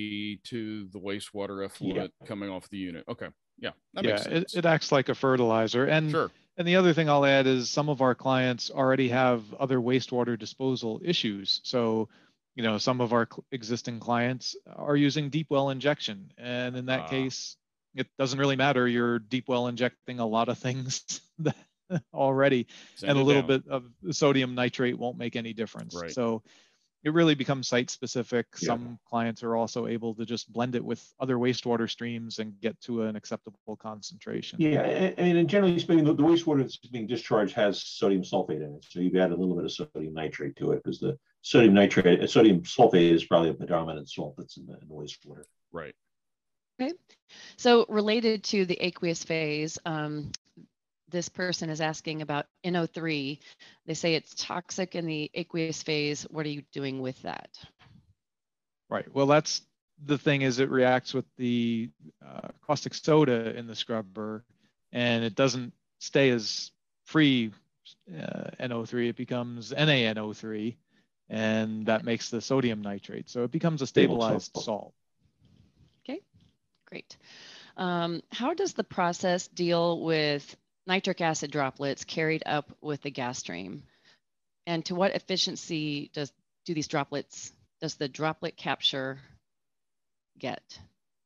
to the wastewater effluent yeah. coming off the unit. Okay. Yeah. yeah, it, it acts like a fertilizer. And sure. And the other thing I'll add is some of our clients already have other wastewater disposal issues. So, you know, some of our existing clients are using deep well injection. And in that uh, case, it doesn't really matter. You're deep well injecting a lot of things [LAUGHS] already, and a little down. bit of sodium nitrate won't make any difference. Right. So it really becomes site specific. Yeah. Some clients are also able to just blend it with other wastewater streams and get to an acceptable concentration. Yeah, I mean, generally speaking, the, the wastewater that's being discharged has sodium sulfate in it. So you've added a little bit of sodium nitrate to it because the sodium nitrate, uh, sodium sulfate is probably a predominant salt that's in the, in the wastewater. Right. Okay. So related to the aqueous phase, um, this person is asking about NO3. They say it's toxic in the aqueous phase. What are you doing with that? Right. Well, that's the thing is it reacts with the uh, caustic soda in the scrubber and it doesn't stay as free uh, NO3. It becomes NaNO3 and that makes the sodium nitrate. So it becomes a stabilized salt. Okay, great. Um, how does the process deal with nitric acid droplets carried up with the gas stream? And to what efficiency does do these droplets, does the droplet capture get?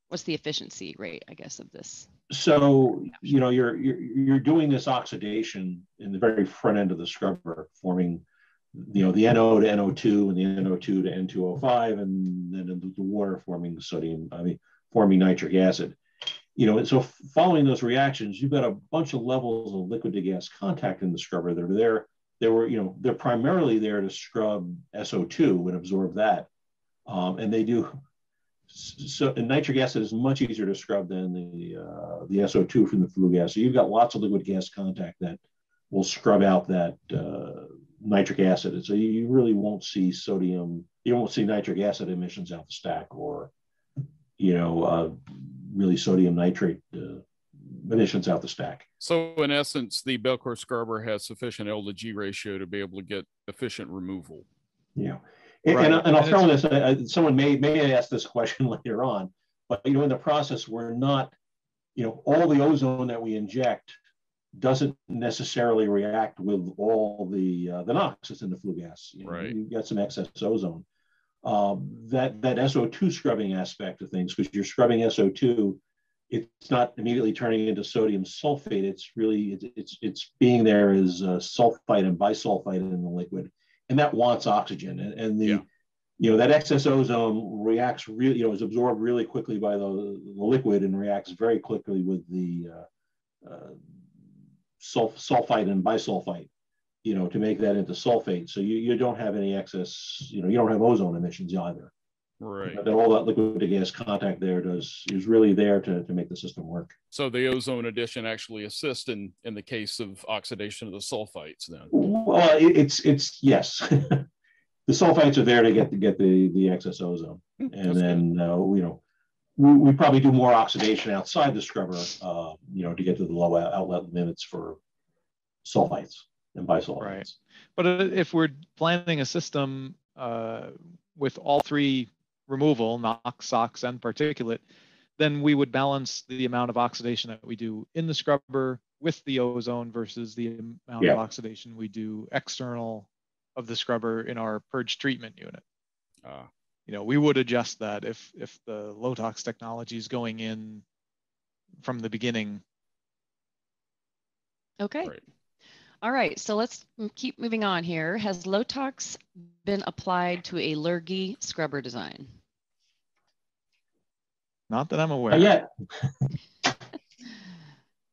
What's the efficiency rate, I guess, of this? So, you know, you're, you're, you're doing this oxidation in the very front end of the scrubber, forming, you know, the NO to NO2 and the NO2 to N2O5, and then the water forming sodium, I mean, forming nitric acid you know, so following those reactions, you've got a bunch of levels of liquid to gas contact in the scrubber that are there. They were, you know, they're primarily there to scrub SO2 and absorb that. Um, and they do so and nitric acid is much easier to scrub than the uh, the SO2 from the flue gas. So you've got lots of liquid gas contact that will scrub out that uh, nitric acid. And so you really won't see sodium, you won't see nitric acid emissions out the stack or, you know, uh, really sodium nitrate uh, emissions out the stack. So in essence, the Belco scrubber has sufficient L to G ratio to be able to get efficient removal. Yeah. And, Right. and, and I'll throw in this, uh, someone may, may ask this [LAUGHS] question later on, but you know, in the process, we're not, you know, all the ozone that we inject doesn't necessarily react with all the, uh, the NOx that's in the flue gas. You know, Right. You've got some excess ozone. Um, that, that SO2 scrubbing aspect of things, because you're scrubbing SO2, it's not immediately turning into sodium sulfate. It's really, it's, it's, it's being there as uh, sulfite and bisulfite in the liquid. And that wants oxygen. And, and the, Yeah. you know, that excess ozone reacts really, you know, is absorbed really quickly by the, the liquid and reacts very quickly with the uh, uh, sulf- sulfite and bisulfite, you know, to make that into sulfate. So you, you don't have any excess, you know, you don't have ozone emissions either. Right. That all that liquid to gas contact there does is really there to, to make the system work. So the ozone addition actually assists in in the case of oxidation of the sulfites. Then. Well, it, it's it's yes, [LAUGHS] the sulfites are there to get to get the the excess ozone, Hmm, and that's then uh, you know we, we probably do more oxidation outside the scrubber, uh, you know, to get to the low outlet limits for sulfites and bisulfites. Right. But uh, if we're planning a system uh, with all three removal, NOx, SOx, and particulate, then we would balance the amount of oxidation that we do in the scrubber with the ozone versus the amount Yeah. of oxidation we do external of the scrubber in our purge treatment unit. Uh, You know, we would adjust that if if the LoTOx technology is going in from the beginning. Okay. Right. All right. So let's keep moving on here. Has LoTOx been applied to a Lurgi scrubber design? Not that I'm aware. Not yet. [LAUGHS]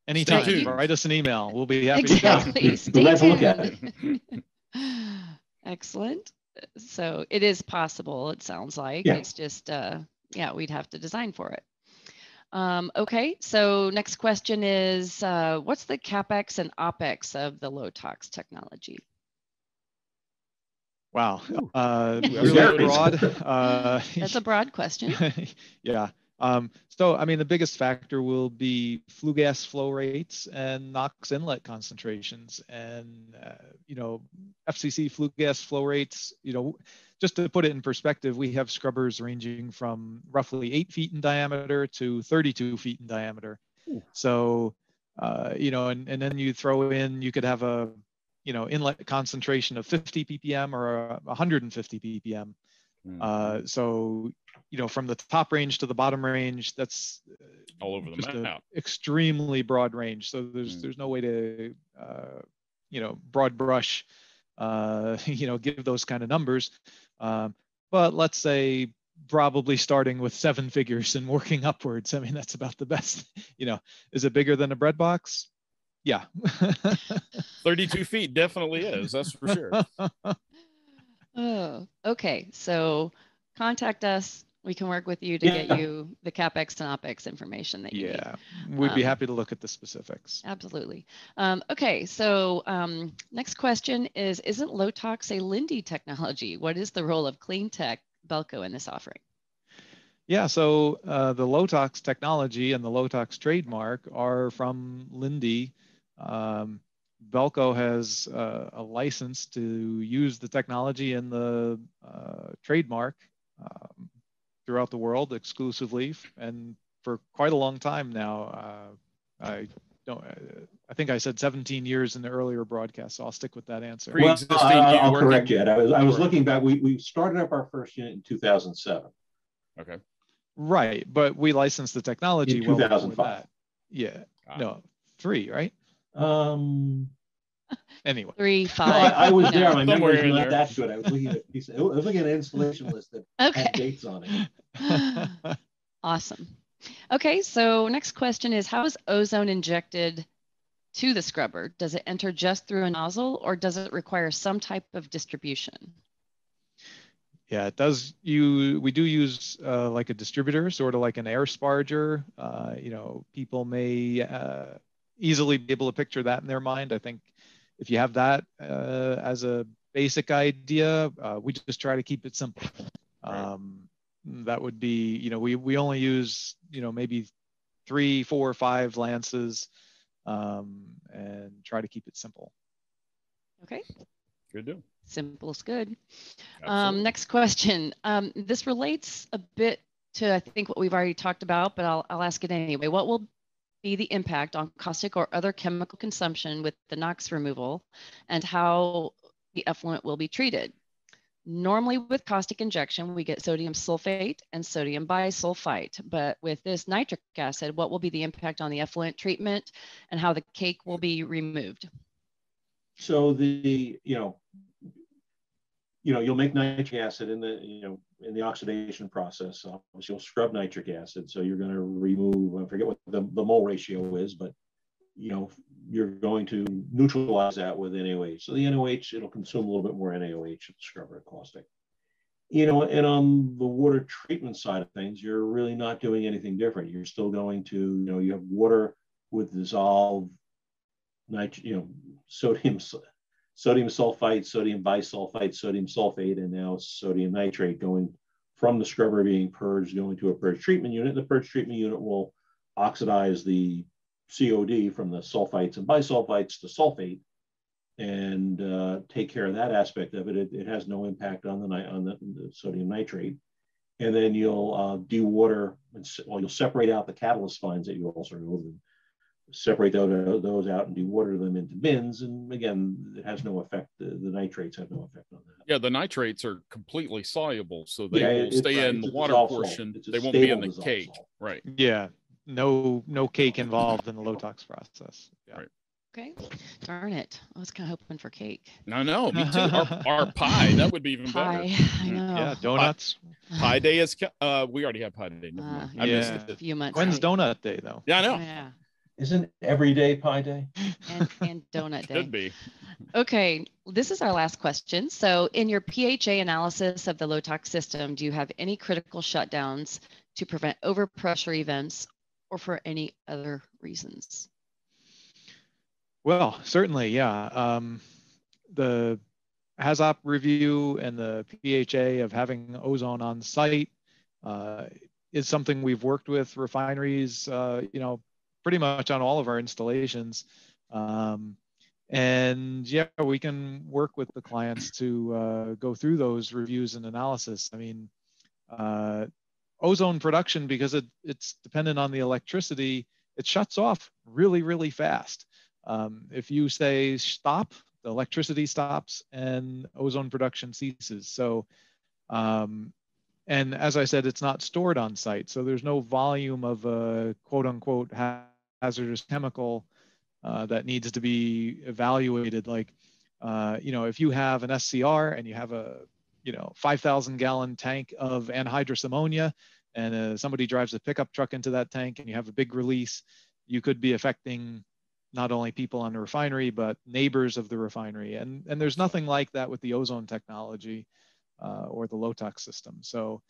Anytime, tuned. write us an email. We'll be happy to. Exactly. Stay [LAUGHS] Glad to look at tuned. [LAUGHS] Excellent. So it is possible, it sounds like. Yeah. It's just, uh, yeah, we'd have to design for it. Um, okay, so next question is, uh, what's the CapEx and OpEx of the LoTOx technology? Wow. Uh, [LAUGHS] really broad. Uh, That's a broad question. [LAUGHS] yeah. Um, so, I mean, the biggest factor will be flue gas flow rates and NOx inlet concentrations. And, uh, you know, FCC flue gas flow rates, you know, just to put it in perspective, we have scrubbers ranging from roughly eight feet in diameter to 32 feet in diameter. Ooh. So, uh, you know, and, and then you throw in, you could have a, you know, inlet concentration of 50 ppm or 150 ppm. Mm, Uh, so, you know, from the top range to the bottom range, that's uh, all over the just map. extremely broad range. So there's Mm. there's no way to, uh, you know, broad brush, uh, [LAUGHS] you know, give those kind of numbers. Um, but let's say probably starting with seven figures and working [LAUGHS] upwards. I mean, that's about the best. [LAUGHS] You know, is it bigger than a bread box? Yeah. 32 feet definitely is. That's for sure. Oh, okay. So contact us. We can work with you to Yeah. get you the CapEx and OpEx information that you need. yeah, we'd be Um, happy to look at the specifics. Absolutely. Um, okay, so um, next question is, isn't LoTOx a Linde technology? What is the role of Clean Tech Belco in this offering? Yeah, so uh, the LoTOx technology and the LoTOx trademark are from Linde. Um, Belco has uh, a license to use the technology and the uh, trademark um, throughout the world exclusively, and for quite a long time now. Uh, I don't. Uh, I think I said 17 years in the earlier broadcast, so I'll stick with that answer. Well, Pre-existing I- you I'll working- correct you. I was, I was looking back. We, we started up our first unit in 2007. Okay. Right, but we licensed the technology In well 2005. that. Yeah, Ah, no, three, right? Um, Anyway. Three, [LAUGHS] no, five. I, I was there. My Somewhere memory's in not there. that good. I was looking at a piece of, I was looking at an installation list that had dates on it. [LAUGHS] awesome. Okay, so next question is, how is ozone injected to the scrubber? Does it enter just through a nozzle or does it require some type of distribution? Yeah, it does. You we do use uh, like a distributor, sort of like an air sparger. Uh, you know, people may uh, easily be able to picture that in their mind. I think if you have that uh, as a basic idea, uh, we just try to keep it simple. Right. Um, that would be, you know, we we only use, you know, maybe three, four, five lances, um, and try to keep it simple. Okay, Good deal. Simple is good. Um, next question. Um, this relates a bit to I think what we've already talked about, but I'll, I'll ask it anyway. What will be the impact on caustic or other chemical consumption with the NOx removal and how the effluent will be treated? Normally with caustic injection, we get sodium sulfate and sodium bisulfite, but with this nitric acid, what will be the impact on the effluent treatment and how the cake will be removed? So the, you know, you know, you'll make nitric acid in the, you know, in the oxidation process. So you'll scrub nitric acid. So you're going to remove, I forget what the, the mole ratio is, but, you know, you're going to neutralize that with NaOH. So the NaOH, it'll consume a little bit more NaOH the scrubber caustic. You know, and on the water treatment side of things, you're really not doing anything different. You're still going to, you know, you have water with dissolved nitrogen, you know, sodium sodium sulfite, sodium bisulfite, sodium sulfate, and now sodium nitrate going from the scrubber being purged going to a purge treatment unit. The purge treatment unit will oxidize the COD from the sulfites and bisulfites to sulfate and uh, take care of that aspect of it. It, it has no impact on the, on the, the sodium nitrate. And then you'll uh, dewater, well, you'll separate out the catalyst fines that you also remove separate those, those out and dewater them into bins. And again, it has no effect. The, the, nitrates have no effect on that. Yeah, the nitrates are completely soluble, so they yeah, will stay in the water portion. They won't be in the cake, salt. right? Yeah, no, no cake involved in the LoTOx process. Yeah. Right. Okay. Darn it. I was kind of hoping for cake. No, no, me too. Our, [LAUGHS] our pie, that would be even pie. better. I know. Yeah, donuts. Pie, pie day is, uh, we already have pie day. Uh, yeah. A few months. When's donut day though? Yeah, I know. Yeah. Isn't every day pie day? And, [LAUGHS] and donut day. Could be. Okay, this is our last question. So, in your PHA analysis of the LoTOx system, do you have any critical shutdowns to prevent overpressure events or for any other reasons? Well, certainly, yeah. Um, the HAZOP review and the PHA of having ozone on site uh, is something we've worked with refineries, uh, you know, pretty much on all of our installations. Um, and yeah, we can work with the clients to uh, go through those reviews and analysis. I mean, uh, ozone production, because it, it's dependent on the electricity, it shuts off really, really fast. Um, if you say stop, the electricity stops and ozone production ceases. So, um, and as I said, it's not stored on site. So there's no volume of a quote unquote hazardous chemical uh, that needs to be evaluated. Like, uh, you know, if you have an SCR and you have a, you know, 5,000 gallon tank of anhydrous ammonia, and uh, somebody drives a pickup truck into that tank and you have a big release, you could be affecting not only people on the refinery, but neighbors of the refinery. And, and there's nothing like that with the ozone technology uh, or the LoTOx system. So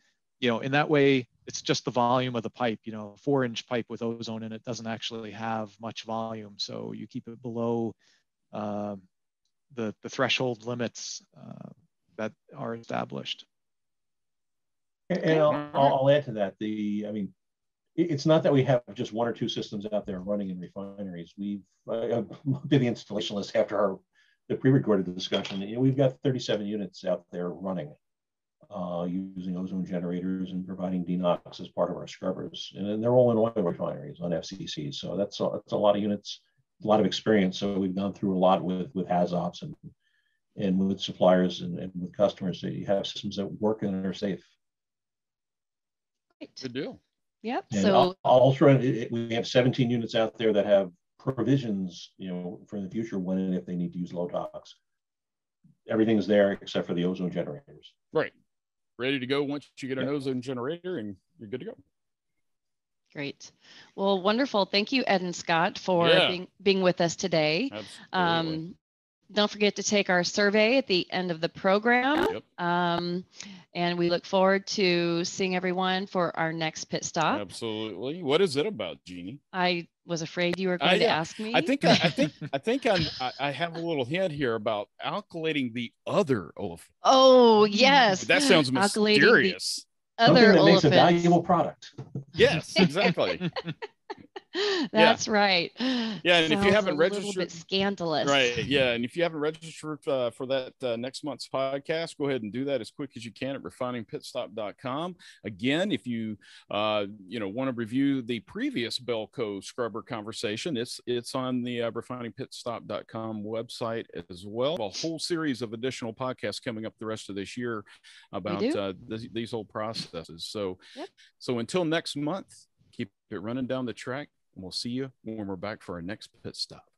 you know, in that way, it's just the volume of the pipe. You know, four inch pipe with ozone in it doesn't actually have much volume, so you keep it below uh, the the threshold limits uh, that are established. And I'll, I'll, add to that. The I mean, it's not that we have just one or two systems out there running in refineries. We've uh, [LAUGHS] been the installation list after our the pre-recorded discussion. You know, we've got 37 units out there running uh, using ozone generators and providing DeNOx as part of our scrubbers. And they're all in oil refineries on FCCs. So that's a, that's a lot of units, a lot of experience. So we've gone through a lot with, with HAZOPs and, and with suppliers and, and with customers. So you have systems that work and are safe. Great. Good deal. Yep. And so also we have 17 units out there that have provisions, you know, for the future when and if they need to use LoTOx. Everything's there except for the ozone generators. Right ready to go once you get an ozone generator and you're good to go. Great. Well, wonderful. Thank you, Ed and Scott, for yeah. being, being with us today. Um, don't forget to take our survey at the end of the program. Yep. Um, and we look forward to seeing everyone for our next pit stop. Absolutely. What is it about, Jeannie? I was afraid you were going to ask me. I think I, I think [LAUGHS] I think I'm, I have a little hint here about alkylating the other olefin. Oh mm. yes, that sounds [GASPS] mysterious. Other Something that makes a valuable product. Yes, exactly. [LAUGHS] [LAUGHS] That's yeah. right. Yeah, and Sounds if you haven't registered, a little bit scandalous. Right. Yeah, and if you haven't registered uh, for that uh, next month's podcast, go ahead and do that as quick as you can at refiningpitstop.com. Again, if you uh, you know want to review the previous Belco scrubber conversation, it's it's on the uh, refiningpitstop.com website as well. A whole series of additional podcasts coming up the rest of this year about uh, th- these old processes. So, yep. so until next month, keep it running down the track, and we'll see you when we're back for our next pit stop.